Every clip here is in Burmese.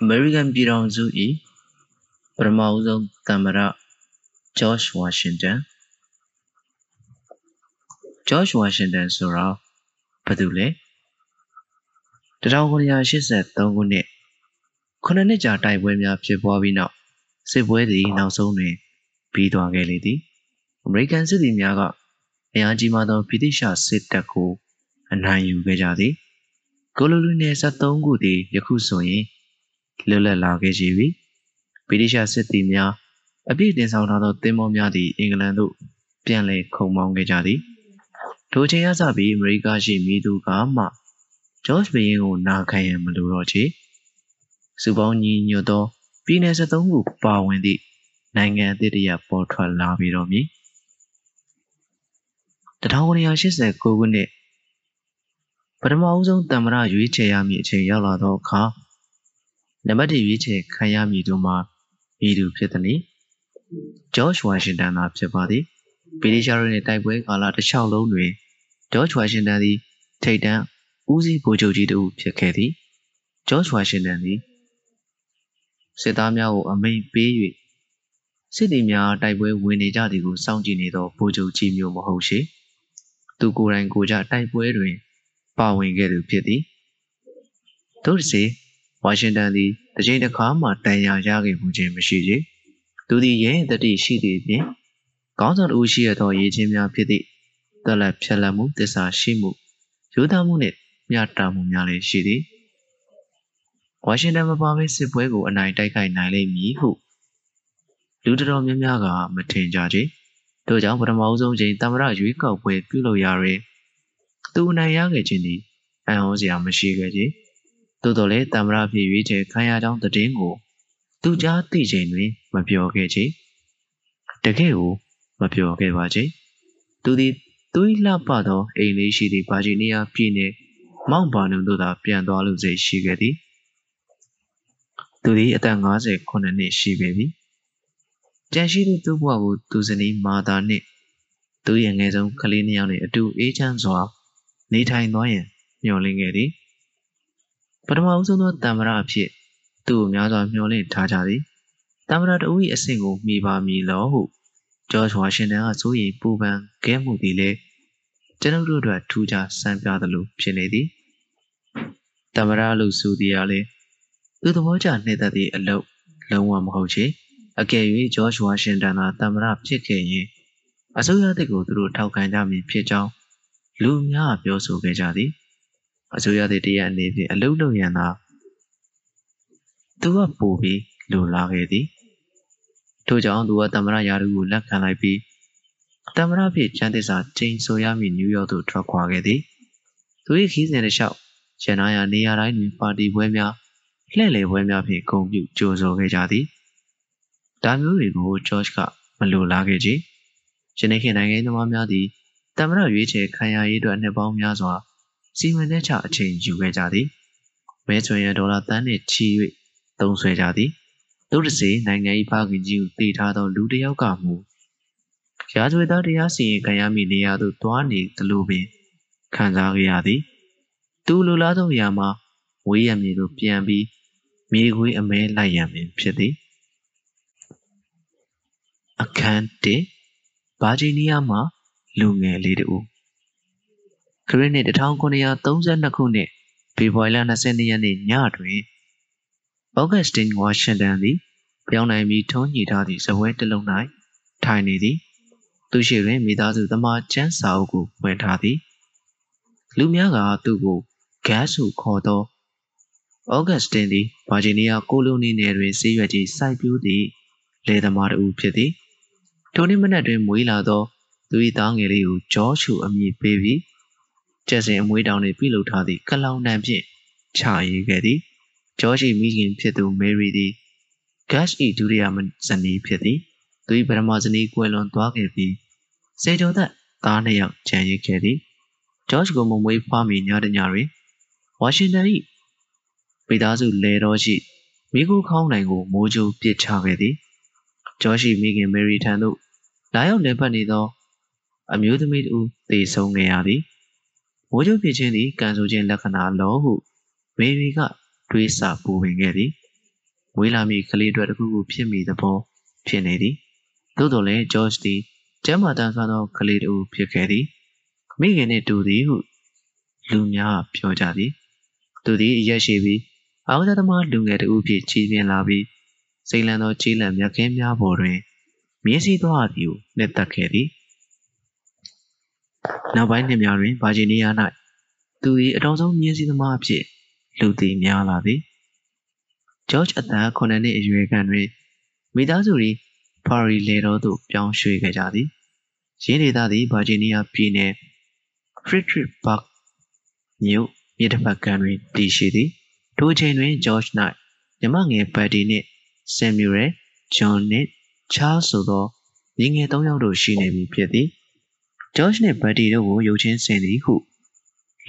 အမေရိကန်ပြည်ထောင်စု၏ပထမဦးဆုံးသမ္မတဂျော့ချ်ဝါရှင်တန်ဂျော့ချ်ဝါရှင်တန်ဆိုတာဘာတူလဲ1983ခုနှစ်ခုနှစ်နှစ်ကြာတိုက်ပွဲများဖြစ်ပွားပြီးနောက်စစ်ပွဲသည်နောက်ဆုံးတွင်ပြီးသွားခဲ့လေသည်အမေရိကန်စစ်သည်များကအင်အားကြီးမားသောဗြိတိရှစစ်တပ်ကိုအနိုင်ယူခဲ့ကြသည်ကိုလိုနီနယ်73ခုသည်ယခုဆိုရင် လွတ်လပ်လာခဲ့ကြပြီဗြိတိရှစစ်သည်များအပြည့်တင်ဆောင်ထားသောသင်္ဘောများသည်အင်္ဂလန်သို့ပြန်လည်ခုံမောင်းခဲ့ကြသည်ထိုချိန်ရစပြီးအမေရိကရှိမည်သူကမှဂျော့ချ်ဘရင်ကိုနာခံရန်မလိုတော့ချေစုပေါင်းညီညွတ်သောပြည်내73ခုပါဝင်သည့်နိုင်ငံအသစ်တရပေါ်ထွက်လာပြီးတော့မည်1989ခုနှစ်ပထမအဦးဆုံးတမ္မရရွေးချယ်ရမည့်အချိန်ရောက်လာသောအခါ နံပါတ်1ရွေးချယ်ခံရမည်တို့မှာမည်သူဖြစ်သည်။ဂျော့ချ်ဝါရှင်တန်သာဖြစ်ပါသည်။ဗြိတိရှတို့နှင့်တိုက်ပွဲကာလတစ်လျှောက်လုံးတွင်ဂျော့ချ်ဝါရှင်တန်သည်ထိပ်တန်းဦးစီးဗိုလ်ချုပ်ကြီးတဦးဖြစ်ခဲ့သည်။ဂျော့ချ်ဝါရှင်တန်သည်စစ်သားများကိုအမိန့်ပေး၍စစ်သည်များတိုက်ပွဲဝင်နေကြသည်ကိုစောင့်ကြည့်နေသောဗိုလ်ချုပ်ကြီးမျိုးမဟုတ်ရှိ။သူကိုယ်တိုင်ကိုယ်ကြတိုက်ပွဲတွင်ပါဝင်ခဲ့သူဖြစ်သည်။သို့တစေ ဝါရှင်တန်သည်တစ်ချိန်တစ်ခါမှတန်ရာရခဲ့မှုခြင်းမရှိချေ။သူသည်ရဲတတိရှိသည့်အပြင်ကောင်းဆောင်အူရှိရသောရေးချင်းများဖြစ်သည့်တက်လက်ဖြက်လက်မှုတစ္ဆာရှိမှုယူသားမှုနှင့်မျှတမှုများလည်းရှိသည်ဝါရှင်တန်မပါဘဲစစ်ပွဲကိုအနိုင်တိုက်ခိုက်နိုင်လိမ့်မည်ဟုလူတော်များများကမထင်ကြကြ။တို့ကြောင့်ပထမအဆုံးချိန်တမရရွေးကောက်ပွဲပြုလုပ်ရာတွင်သူအနိုင်ရခဲ့ခြင်းသည်အံ့ဩစရာမရှိခဲ့ကြ။ သို့တော်လည်းတမရဖြစ်ရွေးချယ်ခံရကြောင်းသတင်းကိုသူကြားသိချိန်တွင် မပြောခဲ့ချေ။တကယ်ကိုမပြောခဲ့ပါချေ။သူသည်သူ၏လှပသောအိမ်လေးရှိသည့်ဗာဂျီးနီးယားပြည်နယ်မောင့်ဘာနုံတို့သာပြန်သွားလို့စိတ်ရှိခဲ့သည်။သူသည်အသက်59နှစ်ရှိပေပြီ။ကြံရှိသူသူ့ဘဝကိုသူစနီးမာသာနှင့်သူရဲ့ငယ်ဆုံးကလေးနှစ်ယောက်နှင့်အတူအေးချမ်းစွာနေထိုင်သွားရန်မျှော်လင့်ခဲ့သည် ပထမဦးဆုံးသောတံမရအဖြစ်သူ့ကိုများစွာမျှော်လင့်ထားကြသည်တံမရတဦး၏အဆင့်ကိုမိပါမည်လောဟုဂျော့ချ်ဝါရှင်တန်ကစိုးရိမ်ပူပန်ခဲ့မှုသည်လည်းကျွန်ုပ်တို့အတွက်ထူးခြားစံပြသလိုဖြစ်နေသည်တမရလို့ဆိုသည်ရလေသူသဘောကျနှိမ့်သက်သည့်အလုပ်လုံးဝမဟုတ်ချေအကယ်၍ဂျော့ချ်ဝါရှင်တန်သာတမရဖြစ်ခဲ့ရင်အစိုးရတပ်ကိုသူတို့ထောက်ခံကြမည်ဖြစ်ကြောင်းလူများပြောဆိုခဲ့ကြသည် အစိုးရသည်တရအနေဖြင့်အလုလုပ်ရန်သာသူကပို့ပြီးလိုလာခဲ့သည်ထို့ကြောင့်သူကတမရယာရုကိုလက်ခံလိုက်ပြီးတမရဖြစ်ကျန်းသစ္စာချိန်ဆိုရမည့်နယူးယောက်သို့ထွက်ခွာခဲ့သည်သူ၏ခီးစဉ်တစ်လျှောက်ရန်နာယာနေရာတိုင်းတွင်ပါတီပွဲများလှည့်လည်ပွဲများဖြင့်ဂုဏ်ပြုကြိုဆိုခဲ့ကြသည်ဒါမျိုးတွေကိုဂျော့ချ်ကမလိုလားခဲ့ကြယနေ့ခေတ်နိုင်ငံသမားများသည်တမရရွေးချယ်ခံရရေးအတွက်နှစ်ပေါင်းများစွာ စီမံတဲ့ချအချိန်ယူခဲ့ကြသည်မဲချွန်ရဒေါ်လာတန်းနှင့်ချီ၍သုံးဆွဲကြသည်တို့တစေနိုင်ငံ၏ဖခင်ကြီးကိုတည်ထားသောလူတစ်ယောက်ကမူရာဇဝတ်သားတရားစီရင်ခံရမည့်နေရာသို့တွားနေသလိုပင်ခံစားခဲ့ရသည်သူလိုလားသောအရာမှာဝေးရမည်သို့ပြန်ပြီးမြေခွေးအမဲလိုက်ရမည်ဖြစ်သည်အခန်း1ဗာဂျီးနီးယားမှာလူငယ်လေးတူ ခရစ်နှစ်1932ခုနှစ်ဖေဖော်ဝါရီလ22ရက်နေ့ညတွင်အော့ဂတ်စတင်ဝါရှင်တန်သည်ပြောင်းနိုင်ပြီးထုံးညှိထားသည့်ဇပွဲတစ်လုံး၌ထိုင်နေသည် သူရှိတွင်မိသားစုသမားကျန်းစာအုပ်ကိုဝင်ထားသည် လူများကသူ့ကိုဂတ်ဟုခေါ်သောအော့ဂတ်စတင်သည်ဗာဂျီးနီးယားကိုလိုနီနယ်တွင်ဆေးရွက်ကြီးစိုက်ပျိုးသည့်လယ်သမားတစ်ဦးဖြစ်သည်ထိုနေ့မနက်တွင်မွေးလာသောသူ၏သားငယ်လေးကိုဂျောရှုအမည်ပေးပြီး ကျက်စင်အမွေးတောင်နှင့်ပြုလုပ်ထားသည့်ကလောင်တံဖြင့်ချရေးခဲ့သည်ဂျောရှိမိခင်ဖြစ်သူမေရီသည်ဂတ်၏ဒုတိယဇနီးဖြစ်သည်သူ၏ပထမဇနီးကွယ်လွန်သွားခဲ့ပြီးစေကျော်သက်သားနှစ်ယောက်ကျန်ရစ်ခဲ့သည်ဂျော့ချ်ကိုမမွေးဖွားမီညတညတွင်ဝါရှင်တန်၏မိသားစုလေတော်ရှိမိခိုးခေါင်းနိုင်ကိုမိုးကြိုးပစ်ချခဲ့သည်ဂျော့ရှိမိခင်မေရီထံသို့လာရောက်လည်ပတ်နေသော အမျိုးသမီးတူသေဆုံးခဲ့ရသည် မိုးကြိုးဖြစ်ခြင်းသည်ကံဆိုခြင်းလက္ခဏာလောဟုမေရီကတွေးဆပူပင်ခဲ့သည်မွေးလာမည့်ကလေးအတွက်တစ်ခုခုဖြစ်မိသဘောဖြစ်နေသည်သို့တော်လည်း George သည်ကျမ်းမာတန်ဆွမ်းသောကလေးတူဖြစ်ခဲ့သည်မိခင်နှင့်တူသည်ဟုလူများပြောကြသည်သူသည်ရက်ရှိပြီးအောက်သမားလူငယ်တူဖြစ်ချီးပြင်းလာပြီးစိတ်လန်းသောကြီးလန့်မြက်ခင်းများပေါ်တွင်မြင်းစည်းသွားသည်ဟုနှစ်သက်ခဲ့သည် နောက်ပိုင်းနှစ်များတွင်ဗာဂျီးနီးယား၌သူ၏အတော်ဆုံးမြင်းစည်းသမားအဖြစ်လူသိများလာသည်ဂျော့ဂျ်အသက်9နှစ်အရွယ်ခန့်တွင်မိသားစု၏ပါရီလေတော်သို့ပြောင်းရွှေ့ခဲ့ကြသည်ရင်းဒေသသည်ဗာဂျီးနီးယားပြည်နယ်ဖရစ်ဒရစ်ဘတ်မြို့မြစ်တစ်ဖက်ကမ်းတွင်တည်ရှိသည်ထိုအချိန်တွင်ဂျော့ဂျ်၌ညီမငယ်ဘတ်တီနှင့်ဆမ်မြူရယ်ဂျွန်နှင့်ချားဆိုသောညီငယ်၃ယောက်တို့ရှိနေပြီဖြစ်သည် ဂျော့ဂျ်နှင့်ဘတ်တီတို့ကိုရုပ်ချင်းဆင်သည်ဟု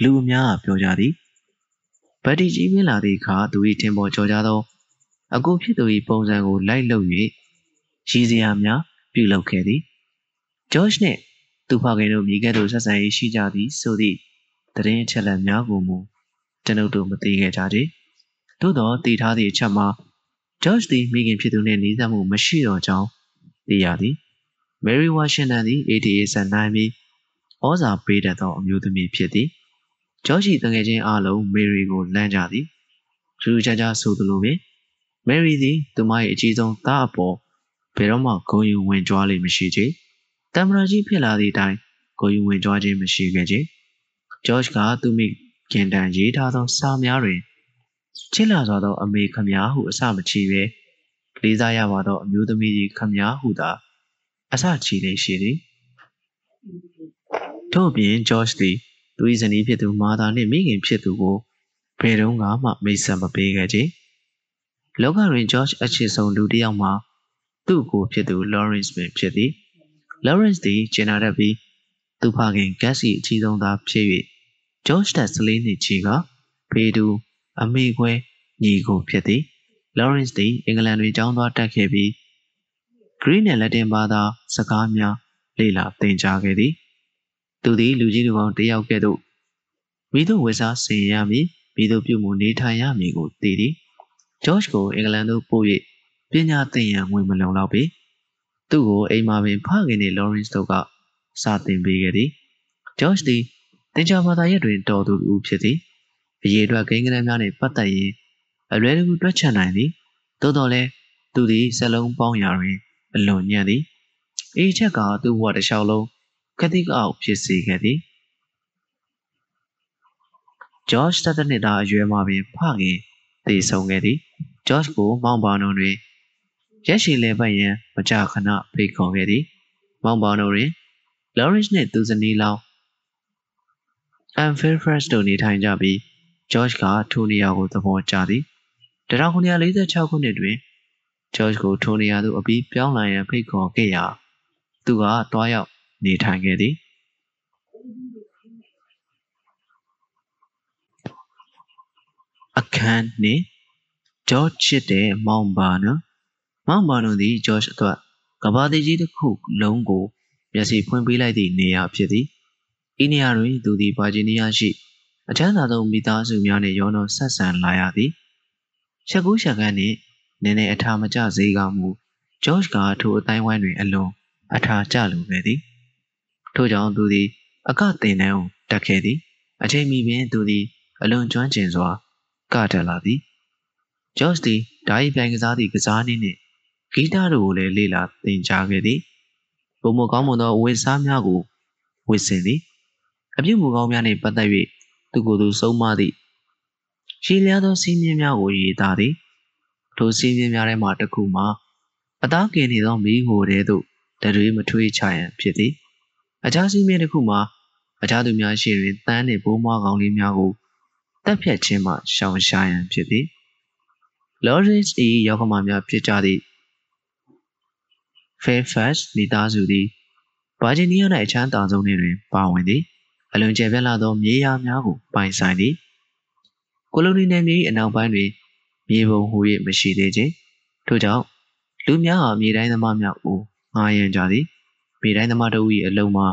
လူအများကပြောကြသည်ဘတ်တီကြီးမင်းလာသည့်အခါသူ၏ထင်ပေါ်ကျော်ကြသောအကူဖြစ်သူ၏ပုံစံကိုလိုက်လုပ်၍ရည်စရာများပြုလုပ်ခဲ့သည်ဂျော့ဂျ်နှင့်သူဖခင်တို့မိခဲ့သို့ဆက်ဆံရေးရှိကြသည်ဆိုသည့်သတင်းအချက်အလက်များကိုမူကျွန်ုပ်တို့မသိခဲ့ကြကြ။သို့သောတည်ထားသည့်အချက်မှာဂျော့ဂျ်သည်မိခင်ဖြစ်သူနှင့်နှီးစပ်မှုမရှိတော့ကြောင်းသိရသည်။ မယ်ရီဝါရှင်တန်သည် ATA ဆန်နိုင်ပြီးဩဇာပေးတတ်သောအမျိုးသမီးဖြစ်သည်။ဂျော့ဂျ်၏တငယ်ချင်းအားလုံးမယ်ရီကိုလမ်းကြသည်။ထူးခြားခြားဆိုသလိုပင်မယ်ရီသည်သူမ၏အကြီးဆုံးသားအပေါ်ဘယ်တော့မှဂုဏ်ယူဝင်ကြွားလိမ့်မရှိချေ။တမ်မရာကြီးဖြစ်လာသည့်အတိုင်းဂုဏ်ယူဝင်ကြွားခြင်းမရှိခဲ့ချေ။ဂျော့ဂျ်ကသူမိခင်တန်ရေးထားသောစာများတွင်ချစ်လာစွာသောအမေခမည်းဟုအစမချီပဲလေးစားရပါသောအမျိုးသမီးကြီးခမည်းဟုသာ အစချီနေရှိသည်ထို့ပြင်ဂျော့ဂျ်သည်သူ၏ဇနီးဖြစ်သူမာသာနှင့်မိခင်ဖြစ်သူကိုဘယ်တော့မှမိတ်ဆက်မပေးခဲ့ကြလောကတွင်ဂျော့ဂျ်အချစ်ဆုံးလူတစ်ယောက်မှာသူ့ကိုဖြစ်သူလော်ရန့်စ်ပင်ဖြစ်သည်လော်ရန့်စ်သည်ဂျင်နာရက်ပြီးသူဖခင်ဂက်စီအကြီးဆုံးသားဖြစ်၍ဂျော့ဂျ်တက်စလေးနှစ်ကြီးကဖေးသူအမေခွဲညီကိုဖြစ်သည်လော်ရန့်စ်သည်အင်္ဂလန်တွင်ကျောင်းသွားတက်ခဲ့ပြီး ဂရိနဲ့လက်တင်ဘာသာစကားများလေ့လာသင်ကြားခဲ့သည်သူသည်လူကြီးလူကောင်းတယောက်ကဲ့သို့မိတို့ဝေစားဆင်ရမည်မိတို့ပြုမှုနေထိုင်ရမည်ကိုသိသည်ဂျော့ဂျ်ကိုအင်္ဂလန်သို့ပို့၍ပညာသင်ရန်ငွေမလုံလောက်ပေသူ့ကိုအိမ်မှာပင်ဖခင်နှင့်လော်ရန့်စ်တို့ကစာသင်ပေးခဲ့သည်ဂျော့ဂျ်သည်တင်ချာဘာသာရပ်တွင်တော်သူဦးဖြစ်သည်အရေးအတွက်ဂိမ်းကနန်းများနှင့်ပတ်သက်ရင်အလွယ်တကူတွက်ချက်နိုင်သည်သို့တော်လည်းသူသည်စလုံးပေါင်းရာတွင် အလွန်ညံ့သည်အေးချက်ကသူ့ဘဝတစ်လျှောက်လုံးခတိကအောက်ဖြစ်စေခဲ့သည်ဂျော့ဂျ်တနှစ်သားအရွယ်မှာပင်ဖခင်တည်ဆုံခဲ့သည်ဂျော့ဂျ်ကိုမောင်ပါနုံတွင်ရက်ရှိလဲပတ်ရန်မကြာခဏဖိတ်ခေါ်ခဲ့သည်မောင်ပါနုံတွင်လော်ရန့်စ်နှင့်သူဇနီးလောင်းအန်ဖီဖရက်စ်တို့နေထိုင်ကြပြီးဂျော့ဂျ်ကထိုနေရာကိုသဘောကျသည်1946ခုနှစ်တွင် ဂျော့ဂျ်ကိုထိုနေရာသို့အပြီးပြောင်းလာရန်ဖိတ်ခေါ်ခဲ့ရာသူကတွားရောက်နေထိုင်ခဲ့သည်အခန်းနှင့်ဂျော့ဂျ်ချစ်တဲ့မောင်ဘာနမောင်ဘာနသည်ဂျော့ဂျ်အတွက်ကဘာတိကြီးတစ်ခုလုံးကိုမျက်စိဖွင့်ပေးလိုက်သည့်နေရာဖြစ်သည်ဤနေရာတွင်သူသည်ဗာဂျီးနီးယားရှိအချမ်းသာဆုံးမိသားစုများနှင့်ရောနှောဆက်ဆံလာရသည်ရှက်ကူးရှက်ကန်းနှင့် နည်းနည်းအထာမကျစေကမူဂျော့ဂျ်ကထိုအတိုင်းဝိုင်းတွင်အလွန်အထာကျလိုခဲ့သည်ထို့ကြောင့်သူသည်အကတင်နှန်းကိုတက်ခဲ့သည်အချိန်မီပင်သူသည်အလွန်ကျွမ်းကျင်စွာကတက်လာသည်ဂျော့ဂျ်သည်ဓာရီပြိုင်ကစားသည့်ကစားနည်းနှင့်ဂီတတို့ကိုလည်းလေ့လာသင်ကြားခဲ့သည်ပုံမကောင်းမွန်သောဝေစားများကိုဝေစင်သည်အပြုတ်မူကောင်းများနှင့်ပတ်သက်၍သူကိုယ်သူဆုံးမသည့်ရှည်လျားသောစီးမြင်များကိုရေးသားသည် ထိုစီးမြင်များထဲမှတစ်ခုမှာအသားကင်နေသောမိဟိုတဲသို့တရွေးမထွေးချရန်ဖြစ်သည်အခြားစီးမြင်တစ်ခုမှာအခြားသူများရှိတွင်တန်းနှင့်ဘိုးမွားကောင်လေးများကိုတက်ဖြတ်ခြင်းမှရှောင်ရှားရန်ဖြစ်သည်လော်ရစ်၏ရောက်ကမများဖြစ်ကြသည့် Fairfax မိသားစုသည်ဗာဂျီးနီးယား၌အချမ်းသာဆုံးတွင်ပါဝင်သည်အလွန်ကျယ်ပြန့်လာသောမြေယာများကိုပိုင်ဆိုင်သည်ကိုလိုနီနယ်မြေ၏အနောက်ပိုင်းတွင် မြေပုံဟူ၍မရှိသေးခြင်းထို့ကြောင့်လူများဟာမြေတိုင်းသမားများကိုငားရမ်းကြသည်မြေတိုင်းသမားတို့၏အလုံးမှာ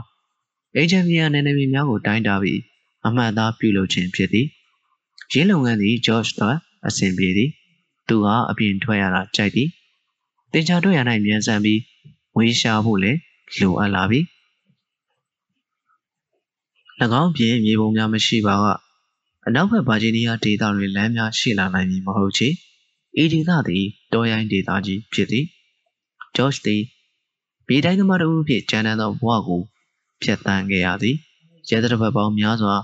အေဂျင်ဗီယာနယ်နိမိတ်များကိုတိုင်းတာပြီးအမှတ်အသားပြုလုပ်ခြင်းဖြစ်သည်ရင်းလုပ်ငန်းသည်ဂျော့ဂျ်သာအဆင်ပြေသည်သူကအပြင်ထွက်ရတာကြိုက်သည်တင်ချာတွေ့ရ၌မြန်ဆန်ပြီးဝေးရှာဖို့လည်းလိုအပ်လာပြီ၎င်းပြင်မြေပုံများမရှိပါက အနောက်ဘက်ဗာဂျီးနီးယားဒေသတွင်လမ်းများရှိလာနိုင်မည်မဟုတ်ချေဤဒေသသည်တောရိုင်းဒေသကြီးဖြစ်သည်ဂျော့ချ်သည်ပြည်တိုင်းသမားတို့ဖြင့်ကျန်းတန်းသောဘဝကိုဖျက်ဆီးခဲ့ရသည်ရဲတပ်ဖွဲ့ပေါင်းများစွာ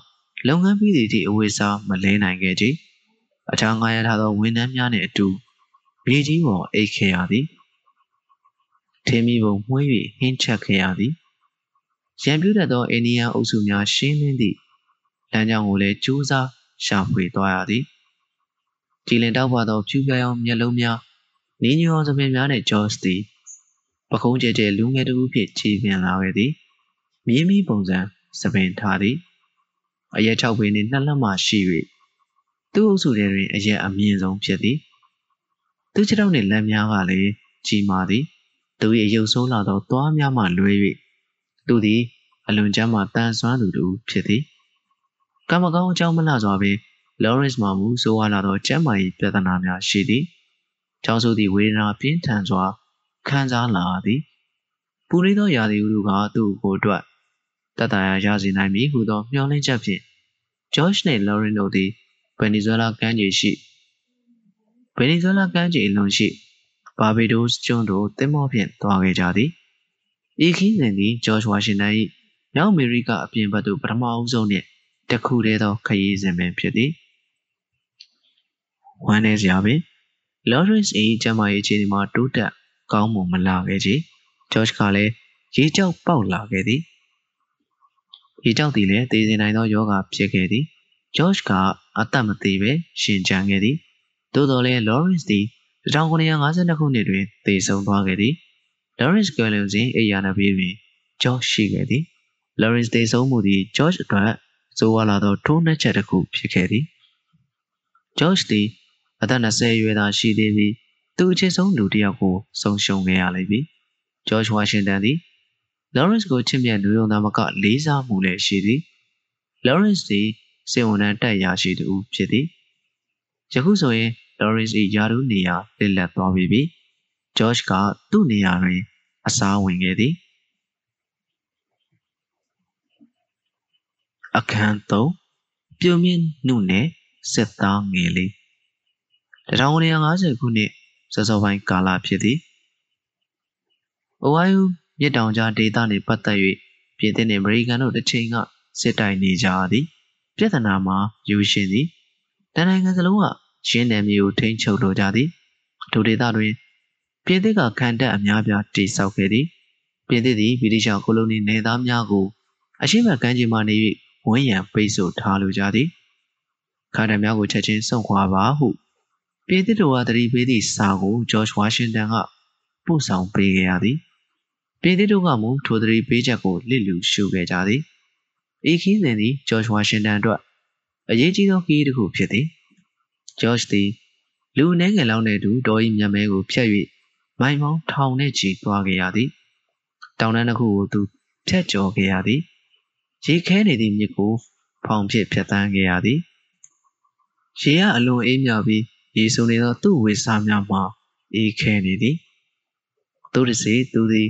လုပ်ငန်းပြီးသည့်အထိအဝိစားမလဲနိုင်ခဲ့ကြ။အခြားငှားရထားသောဝန်ထမ်းများနှင့်အတူမြေကြီးပေါ်အိတ်ခဲ့ရသည်။ထင်းမီပုံမှွေး၍ဟင်းချက်ခဲ့ရသည်။ရံပြူတတ်သောအိန္ဒိယအုပ်စုများရှင်းလင်းသည့် လမ်းကြောင်းကိုလည်းကြိုးစားရှာဖွေသွားရသည်။ကြည်လင်တောက်ပသောဖြူပြားရောင်မျက်လုံးများနင်းညောသမင်များနှင့်ဂျော့စ်သည်ပခုံးကျဲကျဲလူငယ်တူဖြင့်ခြေပြန်လာခဲ့သည်။မြင်းမီပုံစံစပင်ထားသည်။အရက်၆ပေနှင့်နှစ်လက်မှရှိ၍သူ့အုပ်စုထဲတွင်အရက်အမြင့်ဆုံးဖြစ်သည်သူခြေထောက်နှင့်လက်များကလည်းကြီးမားသည်သူ၏ရုပ်ဆိုးလာသောသွားများမှလွဲ၍သူသည်အလွန်ကျမ်းမှတန်ဆွမ်းသူတူဖြစ်သည် ကံမကောင်းအကြောင်းမလှစွာပင်လော်ရန့်စ်မှမူဆိုးဝါးလာသောကျမ်းမာရေးပြဿနာများရှိသည်။ကျောင်းဆိုသည့်ဝေဒနာပြင်းထန်စွာခံစားလာသည်။ပူရိသောရာသီဥတုကသူ့ကိုယ်အတွက်တတရာရစေနိုင်မည်ဟုသောမျှော်လင့်ချက်ဖြင့်ဂျော့ချ်နှင့်လော်ရင်တို့သည်ဗင်နီဇွဲလားကမ်းခြေရှိဗင်နီဇွဲလားကမ်းခြေအလွန်ရှိဘာဘီဒိုးကျွန်းတို့တင်မောဖြင့်သွားခဲ့ကြသည်ဤခင်းစဉ်သည်ဂျော့ချ်ဝါရှင်တန်၏မြောက်အမေရိကအပြင်ဘက်သို့ပထမအဦးဆုံးနှင့် တခုတည်းသောခရီးစဉ်ပင်ဖြစ်သည်ဝမ်းနည်းစရာပင်လော်ရန့်စ်၏ကျမ်းမာရေးအခြေအနေမှာတိုးတက်ကောင်းမွန်မလာခဲ့ချေဂျော့ချ်ကလည်းရေကြောက်ပေါက်လာခဲ့သည်ရေကြောက်သည်လည်းတည်စေနိုင်သောယောဂဖြစ်ခဲ့သည်ဂျော့ချ်ကအသက်မသေးပဲရှင်ကျန်ခဲ့သည်သို့တော်လည်းလော်ရန့်စ်သည်1952ခုနှစ်တွင်သေဆုံးသွားခဲ့သည်လော်ရန့်စ်ကွယ်လွန်စဉ်အိယာနာဘေးတွင်ဂျော့ချ်ရှိခဲ့သည်လော်ရန့်စ်သေဆုံးမှုသည်ဂျော့ချ်အတွက် စိုးဝါလာသောထိုးနှက်ချက်တစ်ခုဖြစ်ခဲ့သည်ဂျော့ချ်သည်အသက်20အရွယ်သာရှိသေးပြီးသူအချစ်ဆုံးလူတစ်ယောက်ကိုဆုံးရှုံးခဲ့ရလိမ့်မည်ဂျော့ချ်ဝါရှင်တန်သည်လော်ရန့်စ်ကိုချစ်မြတ်လူယုံသားမကလေးစားမှုလည်းရှိသည်လော်ရန့်စ်သည်စေဝန်ထမ်းတက်ရာရှိသူဖြစ်သည်ယခုဆိုရင်လော်ရန့်စ်၏ယာရုနေရာလစ်လက်သွားပြီပြီဂျော့ချ်ကသူ့နေရာတွင် အစားဝင်ခဲ့သည် အခန်း3ပြုံမြင့်နှုနယ်စစ်သားငယ်လေး1950ခုနှစ်စောစောပိုင်းကာလဖြစ်သည်အိုဟိုင်းယိုမြစ်တောင်ကြားဒေသနှင့်ပတ်သက်၍ပြည်သစ်နှင့်အမေရိကန်တို့တစ်ချိန်ကစစ်တိုင်နေကြသည်ပြဿနာမှာယူရှင်သည်တန်နိုင်ငံစလုံးကရှင်းနယ်မျိုးထိန်းချုပ်လိုကြသည်ဒုဒေသတွင်ပြည်သစ်ကခံတပ်အများပြားတိစောက်ခဲ့သည်ပြည်သစ်သည်ဗြိတိရှကိုလိုနီနယ်သားများကိုအရှိမကမ်းခြေမှနေ၍ ဝန်းရံပိတ်ဆို့ထားလိုကြသည်ခါတံများကိုချက်ချင်းဆုံးခွာပါဟုပြည်သစ်တို့ကတတိပေးသည့်စာကိုဂျော့ချ်ဝါရှင်တန်ကပို့ဆောင်ပေးခဲ့ရသည်ပြည်သစ်တို့ကမူထိုသတိပေးချက်ကိုလစ်လူရှုခဲ့ကြသည်ဤခီးစဉ်သည်ဂျော့ချ်ဝါရှင်တန်အတွက်အရေးကြီးသောခီးတစ်ခုဖြစ်သည်ဂျော့ချ်သည်လူနှဲငယ်လောက်နဲ့တူဒေါ်ဤမျက်မဲကိုဖျက်၍မိုင်မောင်းထောင်နဲ့ချီသွားခဲ့ရသည်တောင်တန်းတစ်ခုကိုသူဖြတ်ကျော်ခဲ့ရသည် ရေခဲနေသည့်မြစ်ကို ဖောင်ဖြစ်ဖြတ်တန်းခဲ့ရသည်ရေကအလွန်အေးမြပြီးရေဆုံနေသောသူ့ဝေစာများမှာအေးခဲနေသည်သူတစီသူသည်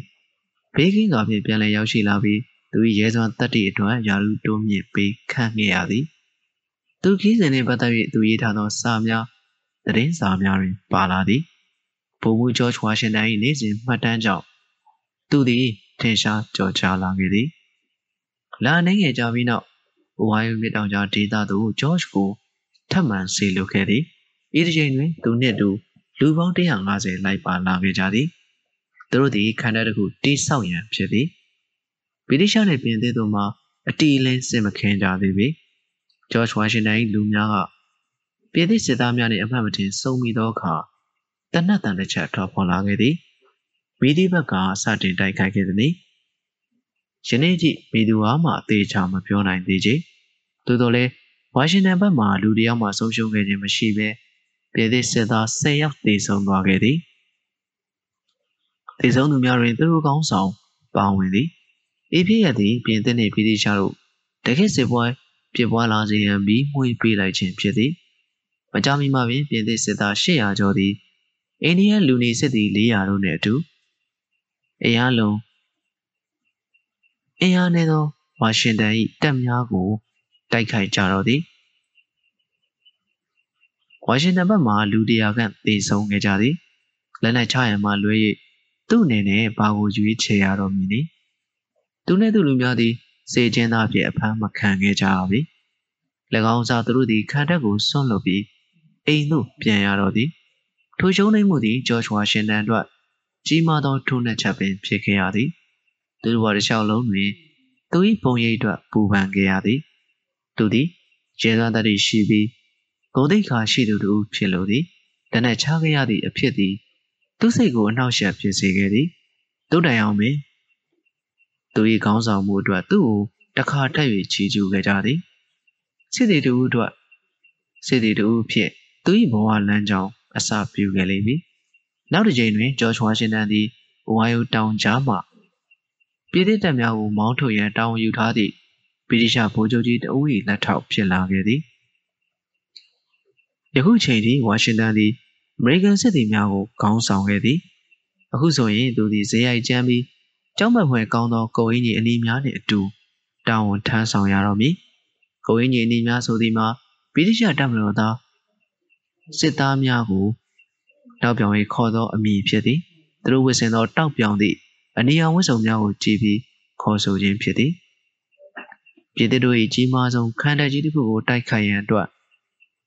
ဘေးကင်းစွာဖြင့်ပြန်လည်ရောက်ရှိလာပြီးသူ၏ရဲစွမ်းတတ္တိအတွက်ယာရုတိုးမြင့်ပေးခန့်ခဲ့ရသည်သူခီးစဉ်နှင့်ပတ်သက်၍သူရေးထားသောစာများသတင်းစာများတွင်ပါလာသည်ဗိုလ်မှူးဂျော့ချ်ဝါရှင်တန်၏နေ့စဉ်မှတ်တမ်းကြောင့်သူသည်ထင်ရှားကြော်ကြားလာခဲ့သည် လာနေငယ်ကြပြီးနောက်အိုဟိုင်းယိုမြစ်တောင်ကြားဒေသသို့ဂျော့ချ်ကိုထပ်မံဆေလွတ်ခဲ့သည်ဤတစ်ချိန်တွင်သူနှင့်တူလူပေါင်း150လိုက်ပါလာခဲ့ကြသည်သူတို့သည်ခန္ဓာတစ်ခုတိဆောက်ရန်ဖြစ်သည်ဗြိတိရှနှင့်ပြင်သစ်တို့မှအတီလင်းစစ်မခင်ကြသေးပေဂျော့ချ်ဝါရှင်တန်၏လူများကပြင်သစ်စစ်သားများနှင့်အမှတ်မတင်စုံမိသောအခါတနတ်တန်တစ်ချက်ထွက်ပေါ်လာခဲ့သည်မိဒီဘက်ကစတင်တိုက်ခိုက်ခဲ့သည် ယနေ့ထိမိသူအားမှအသေးချာမပြောနိုင်သေးချေသို့တော်လည်းဝါရှင်တန်ဘက်မှလူတယောက်မှဆုံးရှုံးခဲ့ခြင်းမရှိဘဲပြည်သစ်စစ်သား10ယောက်သေဆုံးသွားခဲ့သည်သေဆုံးသူများတွင်သူတို့ကောင်းဆောင်ပါဝင်သည်အေးဖြစ်ရသည့်ပြင်သစ်နှင့်ပြည်သစ်ရှာတို့တခေတ်စစ်ပွဲပြစ်ပွားလာစေရန်ပြီးမှုေးပေးလိုက်ခြင်းဖြစ်သည်မကြာမီမှာပင်ပြင်သစ်စစ်သား800ကျော်သည်အိန္ဒိယလူနေစစ်သည်400တို့နှင့်အတူအင်အားလုံး အင်အားနည်းသောဝါရှင်တန်၏တပ်များကိုတိုက်ခိုက်ကြတော့သည်ဝါရှင်တန်ဘက်မှလူတရာခန့်သေဆုံးခဲ့ကြသည်လက်နက်ချရန်မှလွဲ၍သူ့အနေနဲ့ဘာကိုရွေးချယ်ရတော့မည်နည်းသူနှင့်သူလူများသည်စေချင်းသားဖြင့်အဖမ်းမခံခဲ့ကြပါပြီ၎င်းစားသူတို့သည်ခံတပ်ကိုဆွန့်လွတ်ပြီးအိမ်သို့ပြန်ရတော့သည်ထိုရှုံးနိမ့်မှုသည်ဂျော့ချ်ဝါရှင်တန်အတွက်ကြီးမားသောထိုးနှက်ချက်ပင်ဖြစ်ခဲ့ရသည် သူတို့ဟာတစ်လျှောက်လုံးတွင်သူ၏ပုံရိပ်အတွက်ပူပန်ခဲ့ရသည်သူသည်ရဲသားတည်းရှိပြီးဂုံတိတ်ခါရှိသူတို့ဖြစ်လိုသည်တနက်ချခဲ့ရသည့်အဖြစ်သည် သူစိတ်ကိုအနှောက်အယှက်ဖြစ်စေခဲ့သည်တို့တိုင်အောင်ပင်သူ၏ခေါင်းဆောင်မှုအတွက်သူ့ကိုတခါတက်၍ချီးကျူးခဲ့ကြသည်စစ်သည်တို့အတွက်စစ်သည်တို့ဖြစ်သူ၏ဘဝလမ်းကြောင်းအစာပြုခဲ့လိမ့်မည်နောက်တစ်ချိန်တွင်ဂျော့ချ်ဝါရှင်တန်သည်အိုဟိုင်ယိုတောင်ကြားမှ ပြည်သစ်တပ်များကိုမောင်းထုတ်ရန်တာဝန်ယူထားသည့်ဗြိတိရှဗိုလ်ချုပ်ကြီးတဦး၏လက်ထောက်ဖြစ်လာခဲ့သည်ယခုချိန်ထိဝါရှင်တန်သည်အမေရိကန်စစ်သည်များကိုခေါင်းဆောင်ခဲ့သည်အခုဆိုရင်သူသည်ဇေယိုက်ကျမ်းပြီးကြောက်မက်ဖွယ်ကောင်းသောကိုအင်းကြီးအနီးများနှင့်အတူတာဝန်ထမ်းဆောင်ရတော့မည်ကိုအင်းကြီးအနီးများဆိုသည်မှာဗြိတိရှတပ်မတော်သားစစ်သားများကိုတောက်ပြောင်၍ခေါ်သောအမည်ဖြစ်သည်သူတို့ဝစ်ဆင်သောတောက်ပြောင်သည့် အနီရောင်ဝတ်စုံများကိုကြည့်ပြီးခေါ်ဆိုခြင်းဖြစ်သည်ပြည်သူတို့၏ကြီးမားဆုံးခန္ဓာကြီးတစ်ခုကိုတိုက်ခိုက်ရန်အတွက်